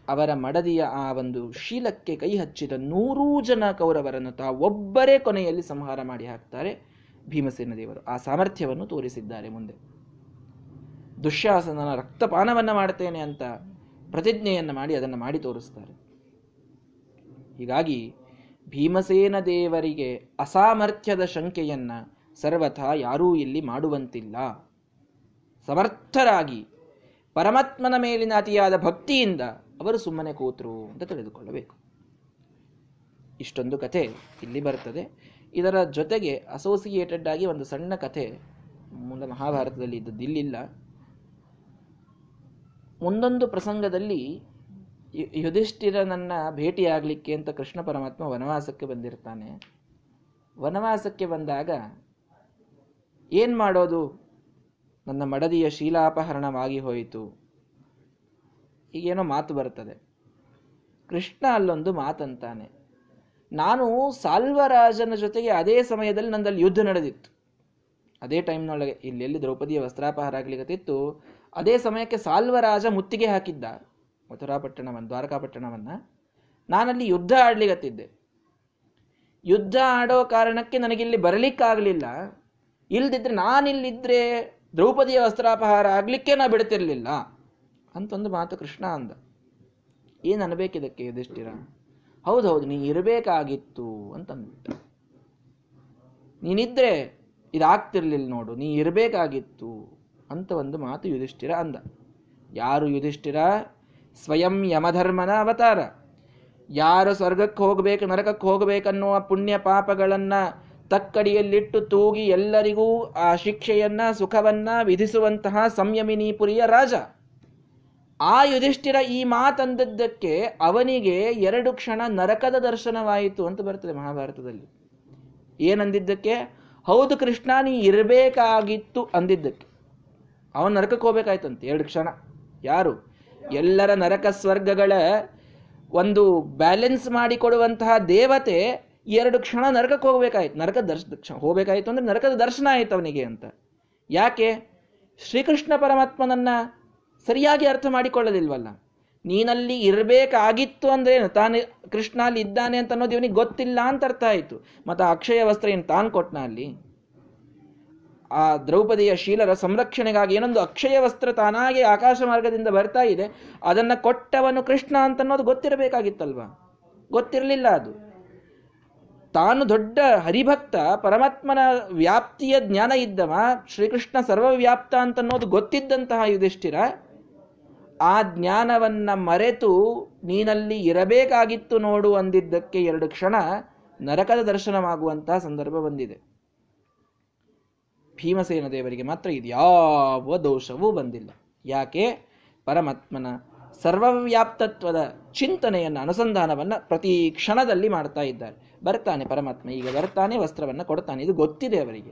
ಅವರ ಮಡದಿಯ ಆ ಒಂದು ಶೀಲಕ್ಕೆ ಕೈ ಹಚ್ಚಿದ ನೂರೂ ಜನ ಕೌರವರನ್ನು ತಾವೊಬ್ಬರೇ ಕೊನೆಯಲ್ಲಿ ಸಂಹಾರ ಮಾಡಿ ಹಾಕ್ತಾರೆ ಭೀಮಸೇನ ದೇವರು. ಆ ಸಾಮರ್ಥ್ಯವನ್ನು ತೋರಿಸಿದ್ದಾರೆ ಮುಂದೆ. ದುಶ್ಯಾಸನ ರಕ್ತಪಾನವನ್ನು ಮಾಡ್ತೇನೆ ಅಂತ ಪ್ರತಿಜ್ಞೆಯನ್ನು ಮಾಡಿ ಅದನ್ನು ಮಾಡಿ ತೋರಿಸ್ತಾರೆ. ಹೀಗಾಗಿ ಭೀಮಸೇನ ದೇವರಿಗೆ ಅಸಾಮರ್ಥ್ಯದ ಶಂಕೆಯನ್ನ ಸರ್ವಥಾ ಯಾರೂ ಇಲ್ಲಿ ಮಾಡುವಂತಿಲ್ಲ. ಸಮರ್ಥರಾಗಿ ಪರಮಾತ್ಮನ ಮೇಲಿನ ಅತಿಯಾದ ಭಕ್ತಿಯಿಂದ ಅವರು ಸುಮ್ಮನೆ ಕೂತರು ಅಂತ ತಿಳಿದುಕೊಳ್ಳಬೇಕು. ಇಷ್ಟೊಂದು ಕಥೆ ಇಲ್ಲಿ ಬರ್ತದೆ. ಇದರ ಜೊತೆಗೆ ಅಸೋಸಿಯೇಟೆಡ್ ಆಗಿ ಒಂದು ಸಣ್ಣ ಕಥೆ ಮೂಲ ಮಹಾಭಾರತದಲ್ಲಿ ಇದ್ದದ್ದು ಇಲ್ಲಿಲ್ಲ. ಒಂದೊಂದು ಪ್ರಸಂಗದಲ್ಲಿ ಯುಧಿಷ್ಠಿರನನ್ನು ಭೇಟಿಯಾಗಲಿಕ್ಕೆ ಅಂತ ಕೃಷ್ಣ ಪರಮಾತ್ಮ ವನವಾಸಕ್ಕೆ ಬಂದಿರ್ತಾನೆ. ವನವಾಸಕ್ಕೆ ಬಂದಾಗ ಏನ್ ಮಾಡೋದು? ನನ್ನ ಮಡದಿಯ ಶೀಲಾಪಹರಣವಾಗಿ ಹೋಯಿತು. ಈಗೇನೋ ಮಾತು ಬರ್ತದೆ ಕೃಷ್ಣ ಅಲ್ಲೊಂದು ಮಾತಂತಾನೆ, ನಾನು ಸಾಲ್ವರಾಜನ ಜೊತೆಗೆ ಅದೇ ಸಮಯದಲ್ಲಿ ನಂದಲ್ಲಿ ಯುದ್ಧ ನಡೆದಿತ್ತು. ಅದೇ ಟೈಮ್ನೊಳಗೆ ಇಲ್ಲಿ ದ್ರೌಪದಿಯ ವಸ್ತ್ರಾಪಹಾರ ಆಗ್ಲಿಕ್ಕತ್ತಿತ್ತು ಅದೇ ಸಮಯಕ್ಕೆ ಸಾಲ್ವರಾಜ ಮುತ್ತಿಗೆ ಹಾಕಿದ್ದ. ಮಥುರಾಪಟ್ಟಣವನ್ನು, ದ್ವಾರಕಾಪಟ್ಟಣವನ್ನ ನಾನಲ್ಲಿ ಯುದ್ಧ ಆಡ್ಲಿಗತ್ತಿದ್ದೆ ಯುದ್ಧ ಆಡೋ ಕಾರಣಕ್ಕೆ ನನಗಿಲ್ಲಿ ಬರಲಿಕ್ಕಾಗಲಿಲ್ಲ. ಇಲ್ದಿದ್ರೆ ನಾನಿಲ್ಲಿದ್ರೆ ದ್ರೌಪದಿಯ ವಸ್ತ್ರಾಪಹಾರ ಆಗ್ಲಿಕ್ಕೆ ನಾ ಬಿಡ್ತಿರ್ಲಿಲ್ಲ. ಅಂತೊಂದು ಮಾತು ಕೃಷ್ಣ ಅಂದ. ಏನು ಅನ್ಬೇಕಿದಕ್ಕೆ ಯುಧಿಷ್ಠಿರ? ಹೌದು, ನೀ ಇರಬೇಕಾಗಿತ್ತು ಅಂತಂದ್ಬಿಟ್ಟ. ನೀನಿದ್ರೆ ಇದಾಗ್ತಿರ್ಲಿಲ್ಲ ನೋಡು, ನೀ ಇರಬೇಕಾಗಿತ್ತು ಅಂತ ಒಂದು ಮಾತು ಯುಧಿಷ್ಠಿರ ಅಂದ. ಯಾರು ಯುಧಿಷ್ಠಿರ? ಸ್ವಯಂ ಯಮಧರ್ಮನ ಅವತಾರ. ಯಾರು ಸ್ವರ್ಗಕ್ಕೆ ಹೋಗ್ಬೇಕು, ನರಕಕ್ಕೆ ಹೋಗಬೇಕನ್ನುವ ಪುಣ್ಯ ಪಾಪಗಳನ್ನ ತಕ್ಕಡಿಯಲ್ಲಿಟ್ಟು ತೂಗಿ ಎಲ್ಲರಿಗೂ ಆ ಶಿಕ್ಷೆಯನ್ನ, ಸುಖವನ್ನ ವಿಧಿಸುವಂತಹ ಸಂಯಮಿನಿಪುರಿಯ ರಾಜ. ಆ ಯುಧಿಷ್ಠಿರ ಈ ಮಾತಂದದ್ದಕ್ಕೆ ಅವನಿಗೆ ಎರಡು ಕ್ಷಣ ನರಕದ ದರ್ಶನವಾಯಿತು ಅಂತ ಬರ್ತದೆ ಮಹಾಭಾರತದಲ್ಲಿ. ಏನಂದಿದ್ದಕ್ಕೆ? ಹೌದು ಕೃಷ್ಣ, ನೀ ಇರಬೇಕಾಗಿತ್ತು ಅಂದಿದ್ದಕ್ಕೆ. ಅವನು ನರಕಕ್ಕೆ ಹೋಗ್ಬೇಕಾಯ್ತಂತೆ ಎರಡು ಕ್ಷಣ. ಯಾರು? ಎಲ್ಲರ ನರಕ ಸ್ವರ್ಗಗಳ ಒಂದು ಬ್ಯಾಲೆನ್ಸ್ ಮಾಡಿಕೊಡುವಂತಹ ದೇವತೆ ಎರಡು ಕ್ಷಣ ನರಕಕ್ಕೆ ಹೋಗ್ಬೇಕಾಯ್ತು. ನರಕ ದರ್ಶ ಹೋಗ್ಬೇಕಾಯ್ತು ಅಂದ್ರೆ ನರಕದ ದರ್ಶನ ಆಯಿತು ಅವನಿಗೆ ಅಂತ. ಯಾಕೆ? ಶ್ರೀಕೃಷ್ಣ ಪರಮಾತ್ಮನನ್ನ ಸರಿಯಾಗಿ ಅರ್ಥ ಮಾಡಿಕೊಳ್ಳಲಿಲ್ವಲ್ಲ? ನೀನಲ್ಲಿ ಇರಬೇಕಾಗಿತ್ತು ಅಂದ್ರೆ ತಾನು ಕೃಷ್ಣ ಅಲ್ಲಿ ಇದ್ದಾನೆ ಅಂತ ಅನ್ನೋದು ಇವನಿಗೆ ಗೊತ್ತಿಲ್ಲ ಅಂತ ಅರ್ಥ ಆಯ್ತು. ಮತ್ತೆ ಅಕ್ಷಯ ವಸ್ತ್ರ ಏನು ತಾನು ಕೊಟ್ಟನ ಅಲ್ಲಿ? ಆ ದ್ರೌಪದಿಯ ಶೀಲರ ಸಂರಕ್ಷಣೆಗಾಗಿ ಏನೊಂದು ಅಕ್ಷಯ ವಸ್ತ್ರ ತಾನಾಗಿ ಆಕಾಶ ಮಾರ್ಗದಿಂದ ಬರ್ತಾ ಇದೆ. ಅದನ್ನ ಕೊಟ್ಟವನು ಕೃಷ್ಣ ಅಂತ ಅನ್ನೋದು ಗೊತ್ತಿರಬೇಕಾಗಿತ್ತಲ್ವ? ಗೊತ್ತಿರಲಿಲ್ಲ ಅದು. ತಾನು ದೊಡ್ಡ ಹರಿಭಕ್ತ, ಪರಮಾತ್ಮನ ವ್ಯಾಪ್ತಿಯ ಜ್ಞಾನ ಇದ್ದವ, ಶ್ರೀಕೃಷ್ಣ ಸರ್ವವ್ಯಾಪ್ತ ಅಂತ ಅನ್ನೋದು ಗೊತ್ತಿದ್ದಂತಹ ಯುಧಿಷ್ಠಿರ, ಆ ಜ್ಞಾನವನ್ನ ಮರೆತು ನೀನಲ್ಲಿ ಇರಬೇಕಾಗಿತ್ತು ನೋಡು ಅಂದಿದ್ದಕ್ಕೆ ಎರಡು ಕ್ಷಣ ನರಕದ ದರ್ಶನವಾಗುವಂತಹ ಸಂದರ್ಭ ಬಂದಿದೆ. ಭೀಮಸೇನ ದೇವರಿಗೆ ಮಾತ್ರ ಇದು ಯಾವ ದೋಷವೂ ಬಂದಿಲ್ಲ. ಯಾಕೆ? ಪರಮಾತ್ಮನ ಸರ್ವವ್ಯಾಪ್ತತ್ವದ ಚಿಂತನೆಯನ್ನು ಅನುಸಂಧಾನವನ್ನು ಪ್ರತಿ ಕ್ಷಣದಲ್ಲಿ ಮಾಡ್ತಾ ಇದ್ದಾರೆ. ಬರ್ತಾನೆ ಪರಮಾತ್ಮ. ಈಗ ಬರ್ತಾನೆ ವಸ್ತ್ರವನ್ನು ಕೊಡ್ತಾನೆ. ಇದು ಗೊತ್ತಿದೆ ಅವರಿಗೆ.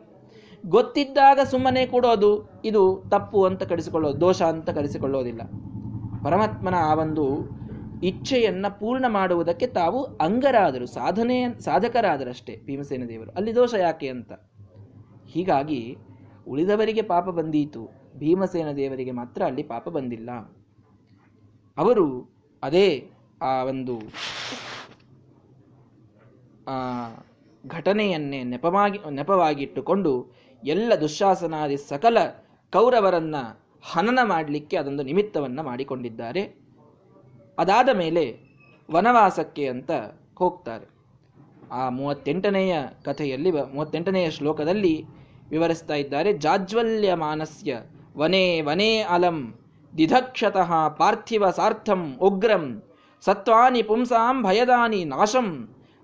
ಗೊತ್ತಿದ್ದಾಗ ಸುಮ್ಮನೆ ಕೊಡೋದು, ಇದು ತಪ್ಪು ಅಂತ ಕರೆಸಿಕೊಳ್ಳೋದು ದೋಷ ಅಂತ ಕರೆಸಿಕೊಳ್ಳೋದಿಲ್ಲ. ಪರಮಾತ್ಮನ ಆ ಒಂದು ಇಚ್ಛೆಯನ್ನು ಪೂರ್ಣ ಮಾಡುವುದಕ್ಕೆ ತಾವು ಅಂಗರಾದರು, ಸಾಧನೆ, ಸಾಧಕರಾದರಷ್ಟೇ ಭೀಮಸೇನ ದೇವರು. ಅಲ್ಲಿ ದೋಷ ಯಾಕೆ ಅಂತ? ಹೀಗಾಗಿ ಉಳಿದವರಿಗೆ ಪಾಪ ಬಂದೀತು. ಭೀಮಸೇನ ದೇವರಿಗೆ ಮಾತ್ರ ಅಲ್ಲಿ ಪಾಪ ಬಂದಿಲ್ಲ. ಅವರು ಅದೇ ಆ ಒಂದು ಘಟನೆಯನ್ನೇ ನೆಪವಾಗಿ, ನೆಪವಾಗಿಟ್ಟುಕೊಂಡು ಎಲ್ಲ ದುಶಾಸನಾದಿ ಸಕಲ ಕೌರವರನ್ನ ಹನನ ಮಾಡಲಿಕ್ಕೆ ಅದೊಂದು ನಿಮಿತ್ತವನ್ನು ಮಾಡಿಕೊಂಡಿದ್ದಾರೆ. ಅದಾದ ಮೇಲೆ ವನವಾಸಕ್ಕೆ ಅಂತ ಹೋಗ್ತಾರೆ. ಆ ಮೂವತ್ತೆಂಟನೆಯ ಕಥೆಯಲ್ಲಿ, ಮೂವತ್ತೆಂಟನೆಯ ಶ್ಲೋಕದಲ್ಲಿ ವಿವರಿಸ್ತಾ ಇದ್ದಾರೆ ಜಾಜ್ವಲ್ಯ ಮಾನಸ್ಯ ವನೇ ವನೇ ಅಲಂ ದಿಧಕ್ಷತಃ ಪಾರ್ಥಿವ ಸಾರ್ಥಂ ಉಗ್ರಂ ಸತ್ವಾನಿ ಪುಂಸಾಂ ಭಯದಾನಿ ನಾಶಂ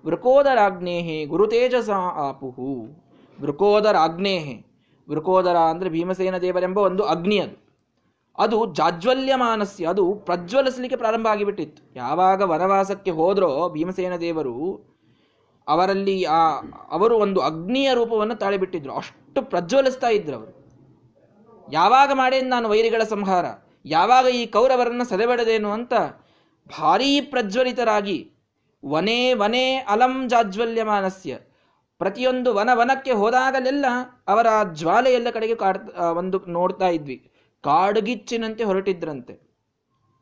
ವೃಕೋದರಾಗ್ನೇಹೆ ಗುರುತೇಜಸ ಆಪುಹು. ವೃಕೋದರಾಗ್ನೇಹೆ. ವೃಕೋದರ ಅಂದರೆ ಭೀಮಸೇನ ದೇವರೆಂಬ ಒಂದು ಅಗ್ನಿ ಅದು. ಅದು ಜಾಜ್ವಲ್ಯಮಾನಸ್ಯ, ಅದು ಪ್ರಜ್ವಲಿಸಲಿಕ್ಕೆ ಪ್ರಾರಂಭ ಆಗಿಬಿಟ್ಟಿತ್ತು. ಯಾವಾಗ ವನವಾಸಕ್ಕೆ ಹೋದ್ರೋ ಭೀಮಸೇನ ದೇವರು ಅವರಲ್ಲಿ ಆ, ಅವರು ಒಂದು ಅಗ್ನಿಯ ರೂಪವನ್ನು ತಾಳಿಬಿಟ್ಟಿದ್ರು. ಅಷ್ಟು ಪ್ರಜ್ವಲಿಸ್ತಾ ಇದ್ರು ಅವರು. ಯಾವಾಗ ಮಾಡೇನು ನಾನು ವೈರಿಗಳ ಸಂಹಾರ? ಯಾವಾಗ ಈ ಕೌರವರನ್ನು ಸದೆಬಡದೇನು ಅಂತ ಭಾರೀ ಪ್ರಜ್ವಲಿತರಾಗಿ ವನೇ ವನೇ ಅಲಂ ಜಾಜ್ವಲ್ಯಮಾನಸ್ಯ. ಪ್ರತಿಯೊಂದು ವನ ವನಕ್ಕೆ ಹೋದಾಗಲೆಲ್ಲ ಅವರ ಜ್ವಾಲೆ ಎಲ್ಲ ಕಡೆಗೆ ಕಾಡ್ ಒಂದು ನೋಡ್ತಾ ಇದ್ವಿ. ಕಾಡುಗಿಚ್ಚಿನಂತೆ ಹೊರಟಿದ್ರಂತೆ.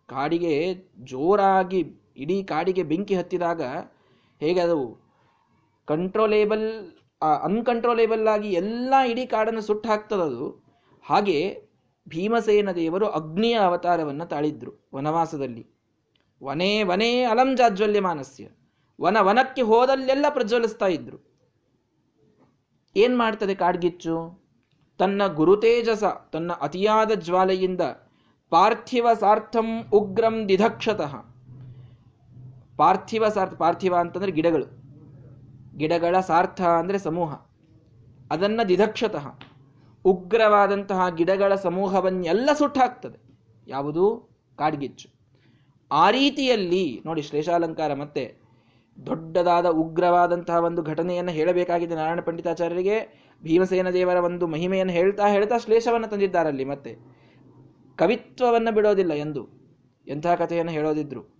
ಕಾಡಿಗೆ ಜೋರಾಗಿ, ಇಡೀ ಕಾಡಿಗೆ ಬೆಂಕಿ ಹತ್ತಿದಾಗ ಹೇಗೆ ಅದು ಕಂಟ್ರೋಲೇಬಲ್ ಅನ್ಕಂಟ್ರೋಲೇಬಲ್ ಆಗಿ ಎಲ್ಲ ಇಡೀ ಕಾಡನ್ನು ಸುಟ್ಟು ಹಾಕ್ತದದು. ಹಾಗೆ ಭೀಮಸೇನ ದೇವರು ಅಗ್ನಿಯ ಅವತಾರವನ್ನು ತಾಳಿದ್ರು ವನವಾಸದಲ್ಲಿ. ವನೇ ವನೇ ಅಲಂ ಜಾಜ್ವಲ್ಯ ಮಾನಸ್ಯ ವನ ವನಕ್ಕೆ ಹೋದಲ್ಲೆಲ್ಲ ಪ್ರಜ್ವಲಿಸ್ತಾ ಇದ್ರು. ಏನ್ ಮಾಡ್ತದೆ ಕಾಡ್ಗಿಚ್ಚು? ತನ್ನ ಗುರುತೇಜಸ ತನ್ನ ಅತಿಯಾದ ಜ್ವಾಲೆಯಿಂದ ಪಾರ್ಥಿವ ಸಾರ್ಥಂ ಉಗ್ರಂ ದಿಧಕ್ಷತಃ. ಪಾರ್ಥಿವ ಸಾರ್ಥ, ಪಾರ್ಥಿವ ಅಂತಂದ್ರೆ ಗಿಡಗಳು. ಗಿಡಗಳ ಸಾರ್ಥ ಅಂದ್ರೆ ಸಮೂಹ. ಅದನ್ನ ದಿಧಕ್ಷತಃ. ಉಗ್ರವಾದಂತಹ ಗಿಡಗಳ ಸಮೂಹವನ್ನೆಲ್ಲ ಸುಟ್ಟಾಕ್ತದೆ ಯಾವುದು? ಕಾಡ್ಗಿಚ್ಚು. ಆ ರೀತಿಯಲ್ಲಿ ನೋಡಿ ಶ್ಲೇಷಾಲಂಕಾರ ಮತ್ತೆ ದೊಡ್ಡದಾದ ಉಗ್ರವಾದಂತಹ ಒಂದು ಘಟನೆಯನ್ನು ಹೇಳಬೇಕಾಗಿದೆ ನಾರಾಯಣ ಪಂಡಿತಾಚಾರ್ಯರಿಗೆ. ಭೀಮಸೇನ ದೇವರ ಒಂದು ಮಹಿಮೆಯನ್ನು ಹೇಳ್ತಾ ಹೇಳ್ತಾ ಶ್ಲೇಷವನ್ನು ತಂದಿದ್ದಾರಲ್ಲಿ ಮತ್ತೆ. ಕವಿತ್ವವನ್ನು ಬಿಡೋದಿಲ್ಲ ಎಂದು ಎಂಥ ಕಥೆಯನ್ನು ಹೇಳೋದಿದ್ರು.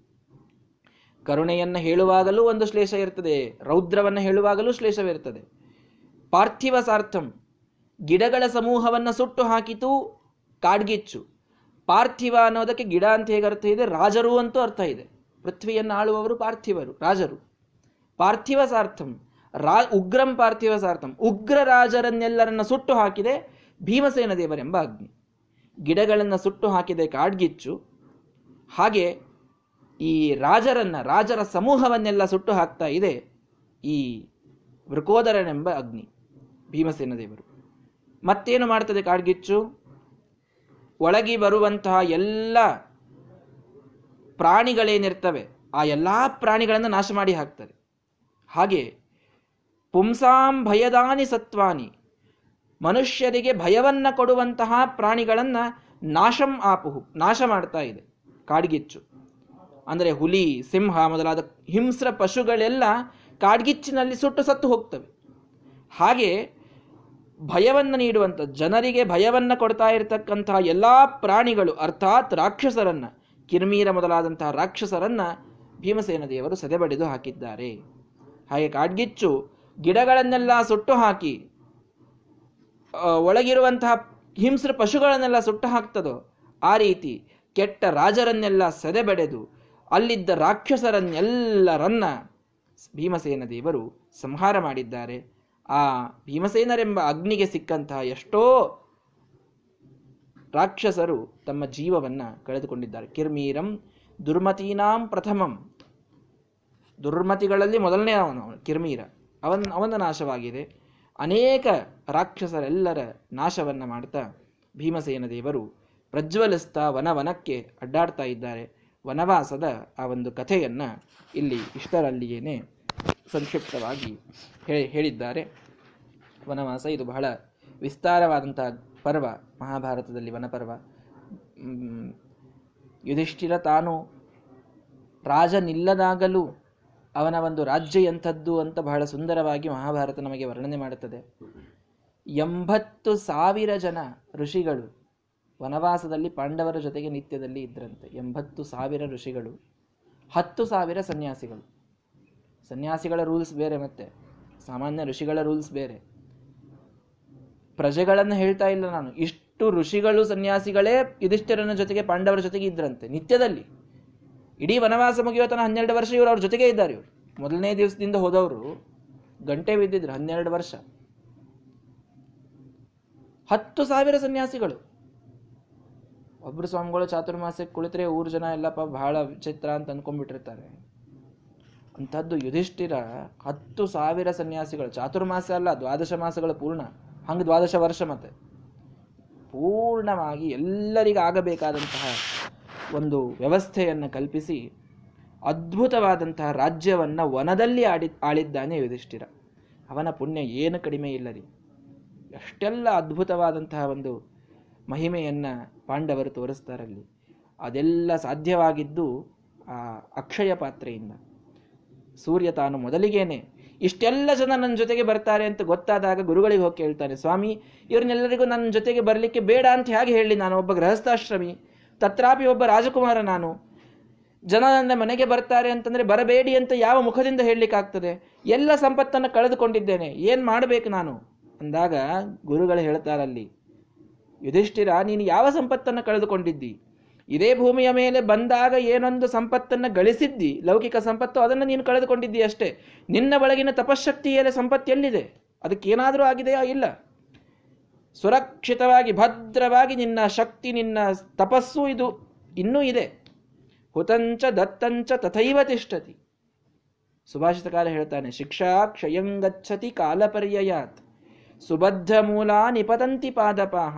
ಕರುಣೆಯನ್ನು ಹೇಳುವಾಗಲೂ ಒಂದು ಶ್ಲೇಷ ಇರ್ತದೆ, ರೌದ್ರವನ್ನು ಹೇಳುವಾಗಲೂ ಶ್ಲೇಷವಿರ್ತದೆ ಪಾರ್ಥಿವ ಸಾರ್ಥಂ ಗಿಡಗಳ ಸಮೂಹವನ್ನು ಸುಟ್ಟು ಹಾಕಿತು, ಕಾಡ್ಗಿಚ್ಚು. ಪಾರ್ಥಿವ ಅನ್ನೋದಕ್ಕೆ ಗಿಡ ಅಂತ ಹೇಗೆ ಅರ್ಥ ಇದೆ? ರಾಜರು ಅಂತೂ ಅರ್ಥ ಇದೆ. ಪೃಥ್ವಿಯನ್ನು ಆಳುವವರು ಪಾರ್ಥಿವರು, ರಾಜರು. ಪಾರ್ಥಿವ ಸಾರ್ಥಂ, ರಾ, ಉಗ್ರಂ ಪಾರ್ಥಿವ ಸಾರ್ಥಂ. ಉಗ್ರ ರಾಜರನ್ನೆಲ್ಲರನ್ನ ಸುಟ್ಟು ಹಾಕಿದೆ ಭೀಮಸೇನ ದೇವರೆಂಬ ಅಗ್ನಿ. ಗಿಡಗಳನ್ನು ಸುಟ್ಟು ಹಾಕಿದೆ ಕಾಡ್ಗಿಚ್ಚು. ಹಾಗೆ ಈ ರಾಜರನ್ನ, ರಾಜರ ಸಮೂಹವನ್ನೆಲ್ಲ ಸುಟ್ಟು ಹಾಕ್ತಾ ಇದೆ ಈ ವೃಕೋದರನೆಂಬ ಅಗ್ನಿ, ಭೀಮಸೇನ ದೇವರು. ಮತ್ತೇನು ಮಾಡ್ತದೆ ಕಾಡ್ಗಿಚ್ಚು? ಒಳಗಿ ಬರುವಂತಹ ಎಲ್ಲ ಪ್ರಾಣಿಗಳೇನಿರ್ತವೆ ಆ ಎಲ್ಲ ಪ್ರಾಣಿಗಳನ್ನು ನಾಶ ಮಾಡಿ ಹಾಕ್ತದೆ. ಹಾಗೆ ಪುಂಸಾಂ ಭಯದಾನಿ ಸತ್ವಾನಿ. ಮನುಷ್ಯರಿಗೆ ಭಯವನ್ನ ಕೊಡುವಂತಹ ಪ್ರಾಣಿಗಳನ್ನು ನಾಶಂ ಆಪುಹು, ನಾಶ ಮಾಡ್ತಾ ಇದೆ, ಕಾಡ್ಗಿಚ್ಚು. ಅಂದರೆ ಹುಲಿ, ಸಿಂಹ ಮೊದಲಾದ ಹಿಂಸ್ರ ಪಶುಗಳೆಲ್ಲ ಕಾಡ್ಗಿಚ್ಚಿನಲ್ಲಿ ಸುಟ್ಟು ಸತ್ತು ಹೋಗ್ತವೆ. ಹಾಗೆ ಭಯವನ್ನು ನೀಡುವಂಥ ಜನರಿಗೆ ಭಯವನ್ನು ಕೊಡ್ತಾ ಇರತಕ್ಕಂತಹ ಎಲ್ಲ ಪ್ರಾಣಿಗಳು, ಅರ್ಥಾತ್ ರಾಕ್ಷಸರನ್ನ, ಕಿರ್ಮೀರ ಮೊದಲಾದಂತಹ ರಾಕ್ಷಸರನ್ನ ಭೀಮಸೇನ ದೇವರು ಸದೆಬಡಿದು ಹಾಕಿದ್ದಾರೆ. ಹಾಗೆ ಕಾಡ್ಗಿಚ್ಚು ಗಿಡಗಳನ್ನೆಲ್ಲ ಸುಟ್ಟು ಹಾಕಿ ಒಳಗಿರುವಂತಹ ಹಿಂಸ್ರ ಪಶುಗಳನ್ನೆಲ್ಲ ಸುಟ್ಟು ಹಾಕ್ತದೋ ಆ ರೀತಿ ಕೆಟ್ಟ ರಾಜರನ್ನೆಲ್ಲ ಸದೆಬಡೆದು, ಅಲ್ಲಿದ್ದ ರಾಕ್ಷಸರನ್ನೆಲ್ಲರನ್ನ ಭೀಮಸೇನ ದೇವರು ಸಂಹಾರ ಮಾಡಿದ್ದಾರೆ. ಆ ಭೀಮಸೇನರೆಂಬ ಅಗ್ನಿಗೆ ಸಿಕ್ಕಂತಹ ಎಷ್ಟೋ ರಾಕ್ಷಸರು ತಮ್ಮ ಜೀವವನ್ನ ಕಳೆದುಕೊಂಡಿದ್ದಾರೆ. ಕಿರ್ಮೀರಂ ದುರ್ಮತೀನಾಂ ಪ್ರಥಮಂ. ದುರ್ಮತಿಗಳಲ್ಲಿ ಮೊದಲನೇ ಅವನು ಕಿರ್ಮೀರ. ಅವನ್, ಅವನ ನಾಶವಾಗಿದೆ. ಅನೇಕ ರಾಕ್ಷಸರೆಲ್ಲರ ನಾಶವನ್ನ ಮಾಡ್ತಾ ಭೀಮಸೇನ ದೇವರು ಪ್ರಜ್ವಲಿಸ್ತಾ ವನವನಕ್ಕೆ ಅಡ್ಡಾಡ್ತಾ ಇದ್ದಾರೆ. ವನವಾಸದ ಆ ಒಂದು ಕಥೆಯನ್ನ ಇಲ್ಲಿ ಇಷ್ಟರಲ್ಲಿಯೇನೆ ಸಂಕ್ಷಿಪ್ತವಾಗಿ ಹೇಳಿದ್ದಾರೆ. ವನವಾಸ, ಇದು ಬಹಳ ವಿಸ್ತಾರವಾದಂತಹ ಪರ್ವ, ಮಹಾಭಾರತದಲ್ಲಿ ವನಪರ್ವ. ಯುಧಿಷ್ಠಿರ ತಾನು ರಾಜನಿಲ್ಲದಾಗಲೂ ಅವನ ಒಂದು ರಾಜ್ಯ ಎಂಥದ್ದು ಅಂತ ಬಹಳ ಸುಂದರವಾಗಿ ಮಹಾಭಾರತ ನಮಗೆ ವರ್ಣನೆ ಮಾಡುತ್ತದೆ. ಎಂಬತ್ತು ಸಾವಿರ ಜನ ಋಷಿಗಳು ವನವಾಸದಲ್ಲಿ ಪಾಂಡವರ ಜೊತೆಗೆ ನಿತ್ಯದಲ್ಲಿ ಇದ್ರಂತೆ. ಎಂಬತ್ತು ಸಾವಿರ ಋಷಿಗಳು, ಹತ್ತು ಸಾವಿರ ಸನ್ಯಾಸಿಗಳು. ಸನ್ಯಾಸಿಗಳ ರೂಲ್ಸ್ ಬೇರೆ ಮತ್ತೆ. ಸಾಮಾನ್ಯ ಋಷಿಗಳ ರೂಲ್ಸ್ ಬೇರೆ. ಪ್ರಜೆಗಳನ್ನು ಹೇಳ್ತಾ ಇಲ್ಲ ನಾನು. ಇಷ್ಟು ಋಷಿಗಳು ಸನ್ಯಾಸಿಗಳೇ ಯುಧಿಷ್ಠಿರನ ಜೊತೆಗೆ ಪಾಂಡವರ ಜೊತೆಗೆ ಇದ್ರಂತೆ, ನಿತ್ಯದಲ್ಲಿ. ಇಡೀ ವನವಾಸ ಮುಗಿಯೋ ತನ ಹನ್ನೆರಡು ವರ್ಷ ಇವರು ಅವ್ರ ಜೊತೆಗೆ ಇದ್ದಾರೆ ಇವರು. ಮೊದಲನೇ ದಿವಸದಿಂದ ಹೋದವರು ಗಂಟೆ ಬಿದ್ದಿದ್ರು, ಹನ್ನೆರಡು ವರ್ಷ. ಹತ್ತು ಸಾವಿರ ಸನ್ಯಾಸಿಗಳು. ಒಬ್ರು ಸ್ವಾಮಿಗಳು ಚಾತುರ್ಮಾಸಕ್ಕೆ ಕುಳಿತರೆ ಊರು ಜನ ಎಲ್ಲಪ್ಪ ಬಹಳ ವಿಚಿತ್ರ ಅಂತ ಅನ್ಕೊಂಡ್ಬಿಟ್ಟಿರ್ತಾರೆ. ಅಂಥದ್ದು ಯುಧಿಷ್ಠಿರ ಹತ್ತು ಸಾವಿರ ಸನ್ಯಾಸಿಗಳು, ಚಾತುರ್ಮಾಸ ಅಲ್ಲ, ದ್ವಾದಶ ಮಾಸಗಳು ಪೂರ್ಣ. ಹಂಗೆ ದ್ವಾದಶ ವರ್ಷ ಮತ್ತೆ. ಪೂರ್ಣವಾಗಿ ಎಲ್ಲರಿಗಾಗಬೇಕಾದಂತಹ ಒಂದು ವ್ಯವಸ್ಥೆಯನ್ನು ಕಲ್ಪಿಸಿ ಅದ್ಭುತವಾದಂತಹ ರಾಜ್ಯವನ್ನು ವನದಲ್ಲಿ ಆಡಿ, ಆಳಿದ್ದಾನೆ ಯುಧಿಷ್ಠಿರ. ಅವನ ಪುಣ್ಯ ಏನು ಕಡಿಮೆ ಇಲ್ಲರಿ. ಎಷ್ಟೆಲ್ಲ ಅದ್ಭುತವಾದಂತಹ ಒಂದು ಮಹಿಮೆಯನ್ನು ಪಾಂಡವರು ತೋರಿಸ್ತಾರಲ್ಲಿ. ಅದೆಲ್ಲ ಸಾಧ್ಯವಾಗಿದ್ದು ಆ ಅಕ್ಷಯ ಪಾತ್ರೆಯಿಂದ. ಸೂರ್ಯ ತಾನು ಮೊದಲಿಗೇನೆ. ಇಷ್ಟೆಲ್ಲ ಜನ ನನ್ನ ಜೊತೆಗೆ ಬರ್ತಾರೆ ಅಂತ ಗೊತ್ತಾದಾಗ ಗುರುಗಳಿಗೆ ಹೋಗಿ ಕೇಳ್ತಾನೆ, ಸ್ವಾಮಿ, ಇವ್ರನ್ನೆಲ್ಲರಿಗೂ ನನ್ನ ಜೊತೆಗೆ ಬರಲಿಕ್ಕೆ ಬೇಡ ಅಂತ ಹೇಗೆ ಹೇಳಿ ನಾನು? ಒಬ್ಬ ಗೃಹಸ್ಥಾಶ್ರಮಿ, ತತ್ರಾಪಿ ಒಬ್ಬ ರಾಜಕುಮಾರ ನಾನು. ಜನ ನನ್ನ ಮನೆಗೆ ಬರ್ತಾರೆ ಅಂತಂದ್ರೆ ಬರಬೇಡಿ ಅಂತ ಯಾವ ಮುಖದಿಂದ ಹೇಳಲಿಕ್ಕಾಗ್ತದೆ ಎಲ್ಲ ಸಂಪತ್ತನ್ನು ಕಳೆದುಕೊಂಡಿದ್ದೇನೆ, ಏನು ಮಾಡಬೇಕು ನಾನು? ಅಂದಾಗ ಗುರುಗಳು ಹೇಳ್ತಾರಲ್ಲಿ, ಯುಧಿಷ್ಠಿರ, ನೀನು ಯಾವ ಸಂಪತ್ತನ್ನು ಕಳೆದುಕೊಂಡಿದ್ದಿ? ಇದೇ ಭೂಮಿಯ ಮೇಲೆ ಬಂದಾಗ ಏನೊಂದು ಸಂಪತ್ತನ್ನು ಗಳಿಸಿದ್ದಿ, ಲೌಕಿಕ ಸಂಪತ್ತು ಅದನ್ನು ನೀನು ಕಳೆದುಕೊಂಡಿದ್ದಿ ಅಷ್ಟೇ. ನಿನ್ನ ಒಳಗಿನ ತಪಶಕ್ತಿಯಲ್ಲಿ ಸಂಪತ್ತು ಎಲ್ಲಿದೆ? ಅದಕ್ಕೇನಾದರೂ ಆಗಿದೆಯಾ? ಇಲ್ಲ. ಸುರಕ್ಷಿತವಾಗಿ, ಭದ್ರವಾಗಿ ನಿನ್ನ ಶಕ್ತಿ, ನಿನ್ನ ತಪಸ್ಸು ಇದು ಇನ್ನೂ ಇದೆ. ಹುತಂಚ ದತ್ತಂಚ ತಥೈವ ತಿಷ್ಠತಿ. ಸುಭಾಷಿತಕಾರ ಹೇಳ್ತಾನೆ, ಶಿಕ್ಷಾ ಕ್ಷಯಂಗಚ್ಚತಿ ಕಾಲಪರ್ಯಯಾತ್ ಸುಬದ್ಧ ಮೂಲ ನಿಪತಂತಿ ಪಾದಪಾಹ.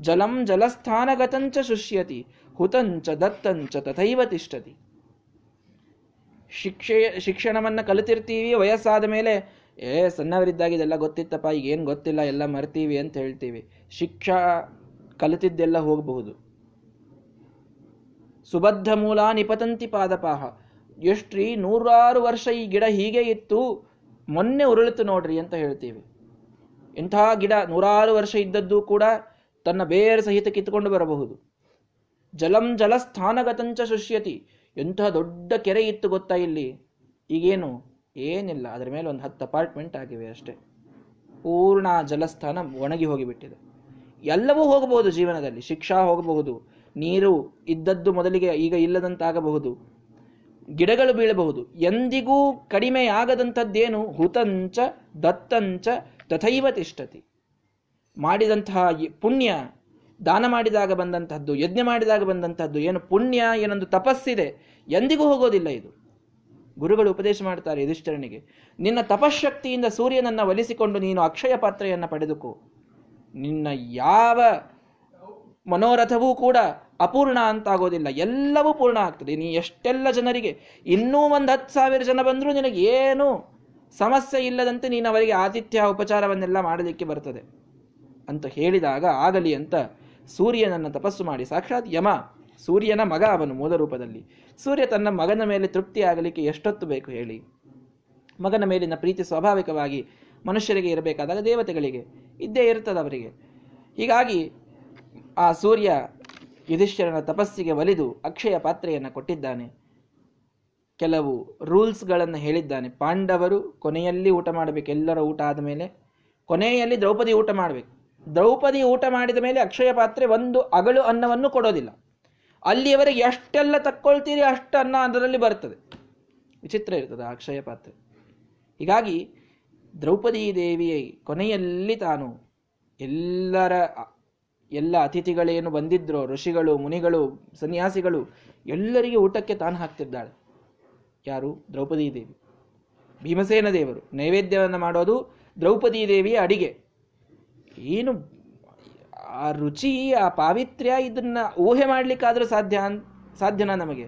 ಜಲಂ ಜಲಸ್ಥಾನಗತಂಚ ಶುಷ್ಯತಿ. ಹುತಂಚ ದತ್ತಂಚ ತಥೈವ ತಿಷ್ಟತಿ. ಶಿಕ್ಷೆ, ಶಿಕ್ಷಣವನ್ನು ಕಲಿತಿರ್ತೀವಿ, ವಯಸ್ಸಾದ ಮೇಲೆ, ಏ, ಸಣ್ಣವರಿದ್ದಾಗ ಇದೆಲ್ಲ ಗೊತ್ತಿತ್ತಪ್ಪ ಈಗ ಏನು ಗೊತ್ತಿಲ್ಲ, ಎಲ್ಲ ಮರ್ತೀವಿ ಅಂತ ಹೇಳ್ತೀವಿ. ಶಿಕ್ಷಾ ಕಲಿತಿದ್ದೆಲ್ಲ ಹೋಗಬಹುದು. ಸುಬದ್ಧ ಮೂಲ ನಿಪತಂತಿ ಪಾದಪಾಹ. ಎಷ್ಟ್ರಿ, ನೂರಾರು ವರ್ಷ ಈ ಗಿಡ ಹೀಗೆ ಇತ್ತು, ಮೊನ್ನೆ ಉರುಳಿತು ನೋಡ್ರಿ ಅಂತ ಹೇಳ್ತೀವಿ. ಇಂಥ ಗಿಡ ನೂರಾರು ವರ್ಷ ಇದ್ದದ್ದು ಕೂಡ ತನ್ನ ಬೇರೆ ಸಹಿತ ಕಿತ್ಕೊಂಡು ಬರಬಹುದು. ಜಲಂ ಜಲಸ್ಥಾನಗತಂಚ ಶುಷ್ಯತಿ. ಎಂತಹ ದೊಡ್ಡ ಕೆರೆ ಇತ್ತು ಗೊತ್ತಾ ಇಲ್ಲಿ? ಈಗೇನು? ಏನಿಲ್ಲ. ಅದರ ಮೇಲೆ ಒಂದು ಹತ್ತು ಅಪಾರ್ಟ್ಮೆಂಟ್ ಆಗಿವೆ ಅಷ್ಟೇ. ಪೂರ್ಣ ಜಲಸ್ಥಾನ ಒಣಗಿ ಹೋಗಿಬಿಟ್ಟಿದೆ. ಎಲ್ಲವೂ ಹೋಗಬಹುದು ಜೀವನದಲ್ಲಿ. ಶಿಕ್ಷಾ ಹೋಗಬಹುದು. ನೀರು ಇದ್ದದ್ದು ಮೊದಲಿಗೆ ಈಗ ಇಲ್ಲದಂತಾಗಬಹುದು. ಗಿಡಗಳು ಬೀಳಬಹುದು. ಎಂದಿಗೂ ಕಡಿಮೆಯಾಗದಂಥದ್ದೇನು ಹುತಂಚ, ದತ್ತಂಚ, ತಥೈವ ತಿಷ್ಟತಿ. ಮಾಡಿದಂತಹ ಪುಣ್ಯ ದಾನ ಮಾಡಿದಾಗ ಬಂದಂತಹದ್ದು, ಯಜ್ಞ ಮಾಡಿದಾಗ ಬಂದಂತಹದ್ದು, ಏನು ಪುಣ್ಯ, ಏನೊಂದು ತಪಸ್ಸಿದೆ, ಎಂದಿಗೂ ಹೋಗೋದಿಲ್ಲ ಇದು. ಗುರುಗಳು ಉಪದೇಶ ಮಾಡ್ತಾರೆ ಯುಧಿಷ್ಠರನಿಗೆ, ನಿನ್ನ ತಪಶಕ್ತಿಯಿಂದ ಸೂರ್ಯನನ್ನು ಒಲಿಸಿಕೊಂಡು ನೀನು ಅಕ್ಷಯ ಪಾತ್ರೆಯನ್ನು ಪಡೆದುಕೋ. ನಿನ್ನ ಯಾವ ಮನೋರಥವೂ ಕೂಡ ಅಪೂರ್ಣ ಅಂತಾಗೋದಿಲ್ಲ, ಎಲ್ಲವೂ ಪೂರ್ಣ ಆಗ್ತದೆ. ನೀ ಎಷ್ಟೆಲ್ಲ ಜನರಿಗೆ, ಇನ್ನೂ ಒಂದು ಹತ್ತು ಸಾವಿರ ಜನ ಬಂದರೂ ನಿನಗೇನು ಸಮಸ್ಯೆ ಇಲ್ಲದಂತೆ ನೀನು ಅವರಿಗೆ ಆತಿಥ್ಯ, ಉಪಚಾರವನ್ನೆಲ್ಲ ಮಾಡಲಿಕ್ಕೆ ಬರ್ತದೆ. ಅಂತ ಹೇಳಿದಾಗ ಆಗಲಿ ಅಂತ ಸೂರ್ಯನನ್ನು ತಪಸ್ಸು ಮಾಡಿ. ಸಾಕ್ಷಾತ್ ಯಮ, ಸೂರ್ಯನ ಮಗ ಅವನು ಮೂಲ ರೂಪದಲ್ಲಿ. ಸೂರ್ಯ ತನ್ನ ಮಗನ ಮೇಲೆ ತೃಪ್ತಿ ಆಗಲಿಕ್ಕೆ ಎಷ್ಟೊತ್ತು ಬೇಕು ಹೇಳಿ? ಮಗನ ಮೇಲಿನ ಪ್ರೀತಿ ಸ್ವಾಭಾವಿಕವಾಗಿ ಮನುಷ್ಯರಿಗೆ ಇರಬೇಕಾದಾಗ ದೇವತೆಗಳಿಗೆ. ಇದ್ದೇ ಇರ್ತದೆ ಅವರಿಗೆ. ಹೀಗಾಗಿ ಆ ಸೂರ್ಯ ಯುಧಿಷ್ಠರನ ತಪಸ್ಸಿಗೆ ಒಲಿದು ಅಕ್ಷಯ ಪಾತ್ರೆಯನ್ನು ಕೊಟ್ಟಿದ್ದಾನೆ. ಕೆಲವು ರೂಲ್ಸ್ಗಳನ್ನು ಹೇಳಿದ್ದಾನೆ. ಪಾಂಡವರು ಕೊನೆಯಲ್ಲಿ ಊಟ ಮಾಡಬೇಕು. ಎಲ್ಲರ ಊಟ ಆದ ಮೇಲೆ ಕೊನೆಯಲ್ಲಿ ದ್ರೌಪದಿ ಊಟ ಮಾಡಬೇಕು. ದ್ರೌಪದಿ ಊಟ ಮಾಡಿದ ಮೇಲೆ ಅಕ್ಷಯ ಪಾತ್ರೆ ಒಂದು ಅಗಳು ಅನ್ನವನ್ನು ಕೊಡೋದಿಲ್ಲ. ಅಲ್ಲಿಯವರೆಗೆ ಎಷ್ಟೆಲ್ಲ ತಕ್ಕೊಳ್ತೀರಿ ಅಷ್ಟು ಅನ್ನ ಅದರಲ್ಲಿ ಬರ್ತದೆ. ವಿಚಿತ್ರ ಇರ್ತದೆ ಅಕ್ಷಯ ಪಾತ್ರೆ. ಹೀಗಾಗಿ ದ್ರೌಪದಿ ದೇವಿಯ ಕೊನೆಯಲ್ಲಿ ತಾನು ಎಲ್ಲರ, ಎಲ್ಲ ಅತಿಥಿಗಳೇನು ಬಂದಿದ್ರೋ, ಋಷಿಗಳು, ಮುನಿಗಳು, ಸನ್ಯಾಸಿಗಳು, ಎಲ್ಲರಿಗೆ ಊಟಕ್ಕೆ ತಾನು ಹಾಕ್ತಿದ್ದಾಳೆ. ಯಾರು? ದ್ರೌಪದಿ ದೇವಿ. ಭೀಮಸೇನ ದೇವರು. ನೈವೇದ್ಯವನ್ನು ಮಾಡೋದು ದ್ರೌಪದಿ ದೇವಿಯ ಅಡಿಗೆ. ಏನು, ಆ ರುಚಿ, ಆ ಪಾವಿತ್ರ್ಯ ಇದನ್ನು ಊಹೆ ಮಾಡಲಿಕ್ಕಾದರೂ ಸಾಧ್ಯ ಸಾಧ್ಯನಾ ನಮಗೆ?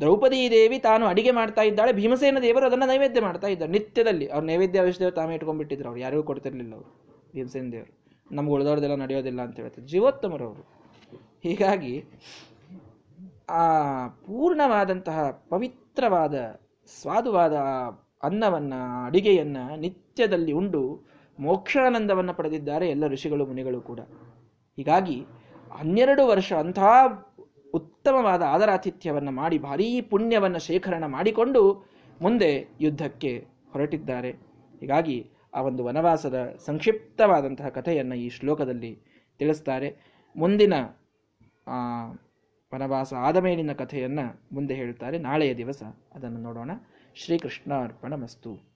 ದ್ರೌಪದಿ ದೇವಿ ತಾನು ಅಡಿಗೆ ಮಾಡ್ತಾ ಇದ್ದಾಳೆ, ಭೀಮಸೇನ ದೇವರು ಅದನ್ನು ನೈವೇದ್ಯ ಮಾಡ್ತಾ ಇದ್ದಾರೆ ನಿತ್ಯದಲ್ಲಿ ಅವ್ರು ನೈವೇದ್ಯ ಅವಶ್ಯದೇವರು ತಾವೇ ಇಟ್ಕೊಂಡ್ಬಿಟ್ಟಿದ್ರು ಅವ್ರು, ಯಾರಿಗೂ ಕೊಡ್ತಿರ್ಲಿಲ್ಲ ಅವರು, ಭೀಮಸೇನ ದೇವರು. ನಮ್ಗೆ ಉಳಿದವ್ರದೆಲ್ಲ ನಡೆಯೋದಿಲ್ಲ ಅಂತ ಹೇಳ್ತಾರೆ ಜೀವೋತ್ತಮರವರು ಹೀಗಾಗಿ, ಆ ಪೂರ್ಣವಾದಂತಹ ಪವಿತ್ರವಾದ, ಸ್ವಾದುವಾದ ಅನ್ನವನ್ನ, ಅಡಿಗೆಯನ್ನ ನಿತ್ಯದಲ್ಲಿ ಉಂಡು ಮೋಕ್ಷಾನಂದವನ್ನು ಪಡೆದಿದ್ದಾರೆ ಎಲ್ಲ ಋಷಿಗಳು, ಮುನಿಗಳು ಕೂಡ. ಹೀಗಾಗಿ ಹನ್ನೆರಡು ವರ್ಷ ಅಂತಹ ಉತ್ತಮವಾದ ಆದರಾತಿಥ್ಯವನ್ನು ಮಾಡಿ, ಭಾರೀ ಪುಣ್ಯವನ್ನು ಶೇಖರಣೆ ಮಾಡಿಕೊಂಡು ಮುಂದೆ ಯುದ್ಧಕ್ಕೆ ಹೊರಟಿದ್ದಾರೆ. ಹೀಗಾಗಿ ಆ ಒಂದು ವನವಾಸದ ಸಂಕ್ಷಿಪ್ತವಾದಂತಹ ಕಥೆಯನ್ನು ಈ ಶ್ಲೋಕದಲ್ಲಿ ತಿಳಿಸ್ತಾರೆ. ಮುಂದಿನ ವನವಾಸ ಆದ ಮೇಲಿನ ಕಥೆಯನ್ನು ಮುಂದೆ ಹೇಳ್ತಾರೆ. ನಾಳೆಯ ದಿವಸ ಅದನ್ನು ನೋಡೋಣ. ಶ್ರೀಕೃಷ್ಣ ಅರ್ಪಣ ಮಸ್ತು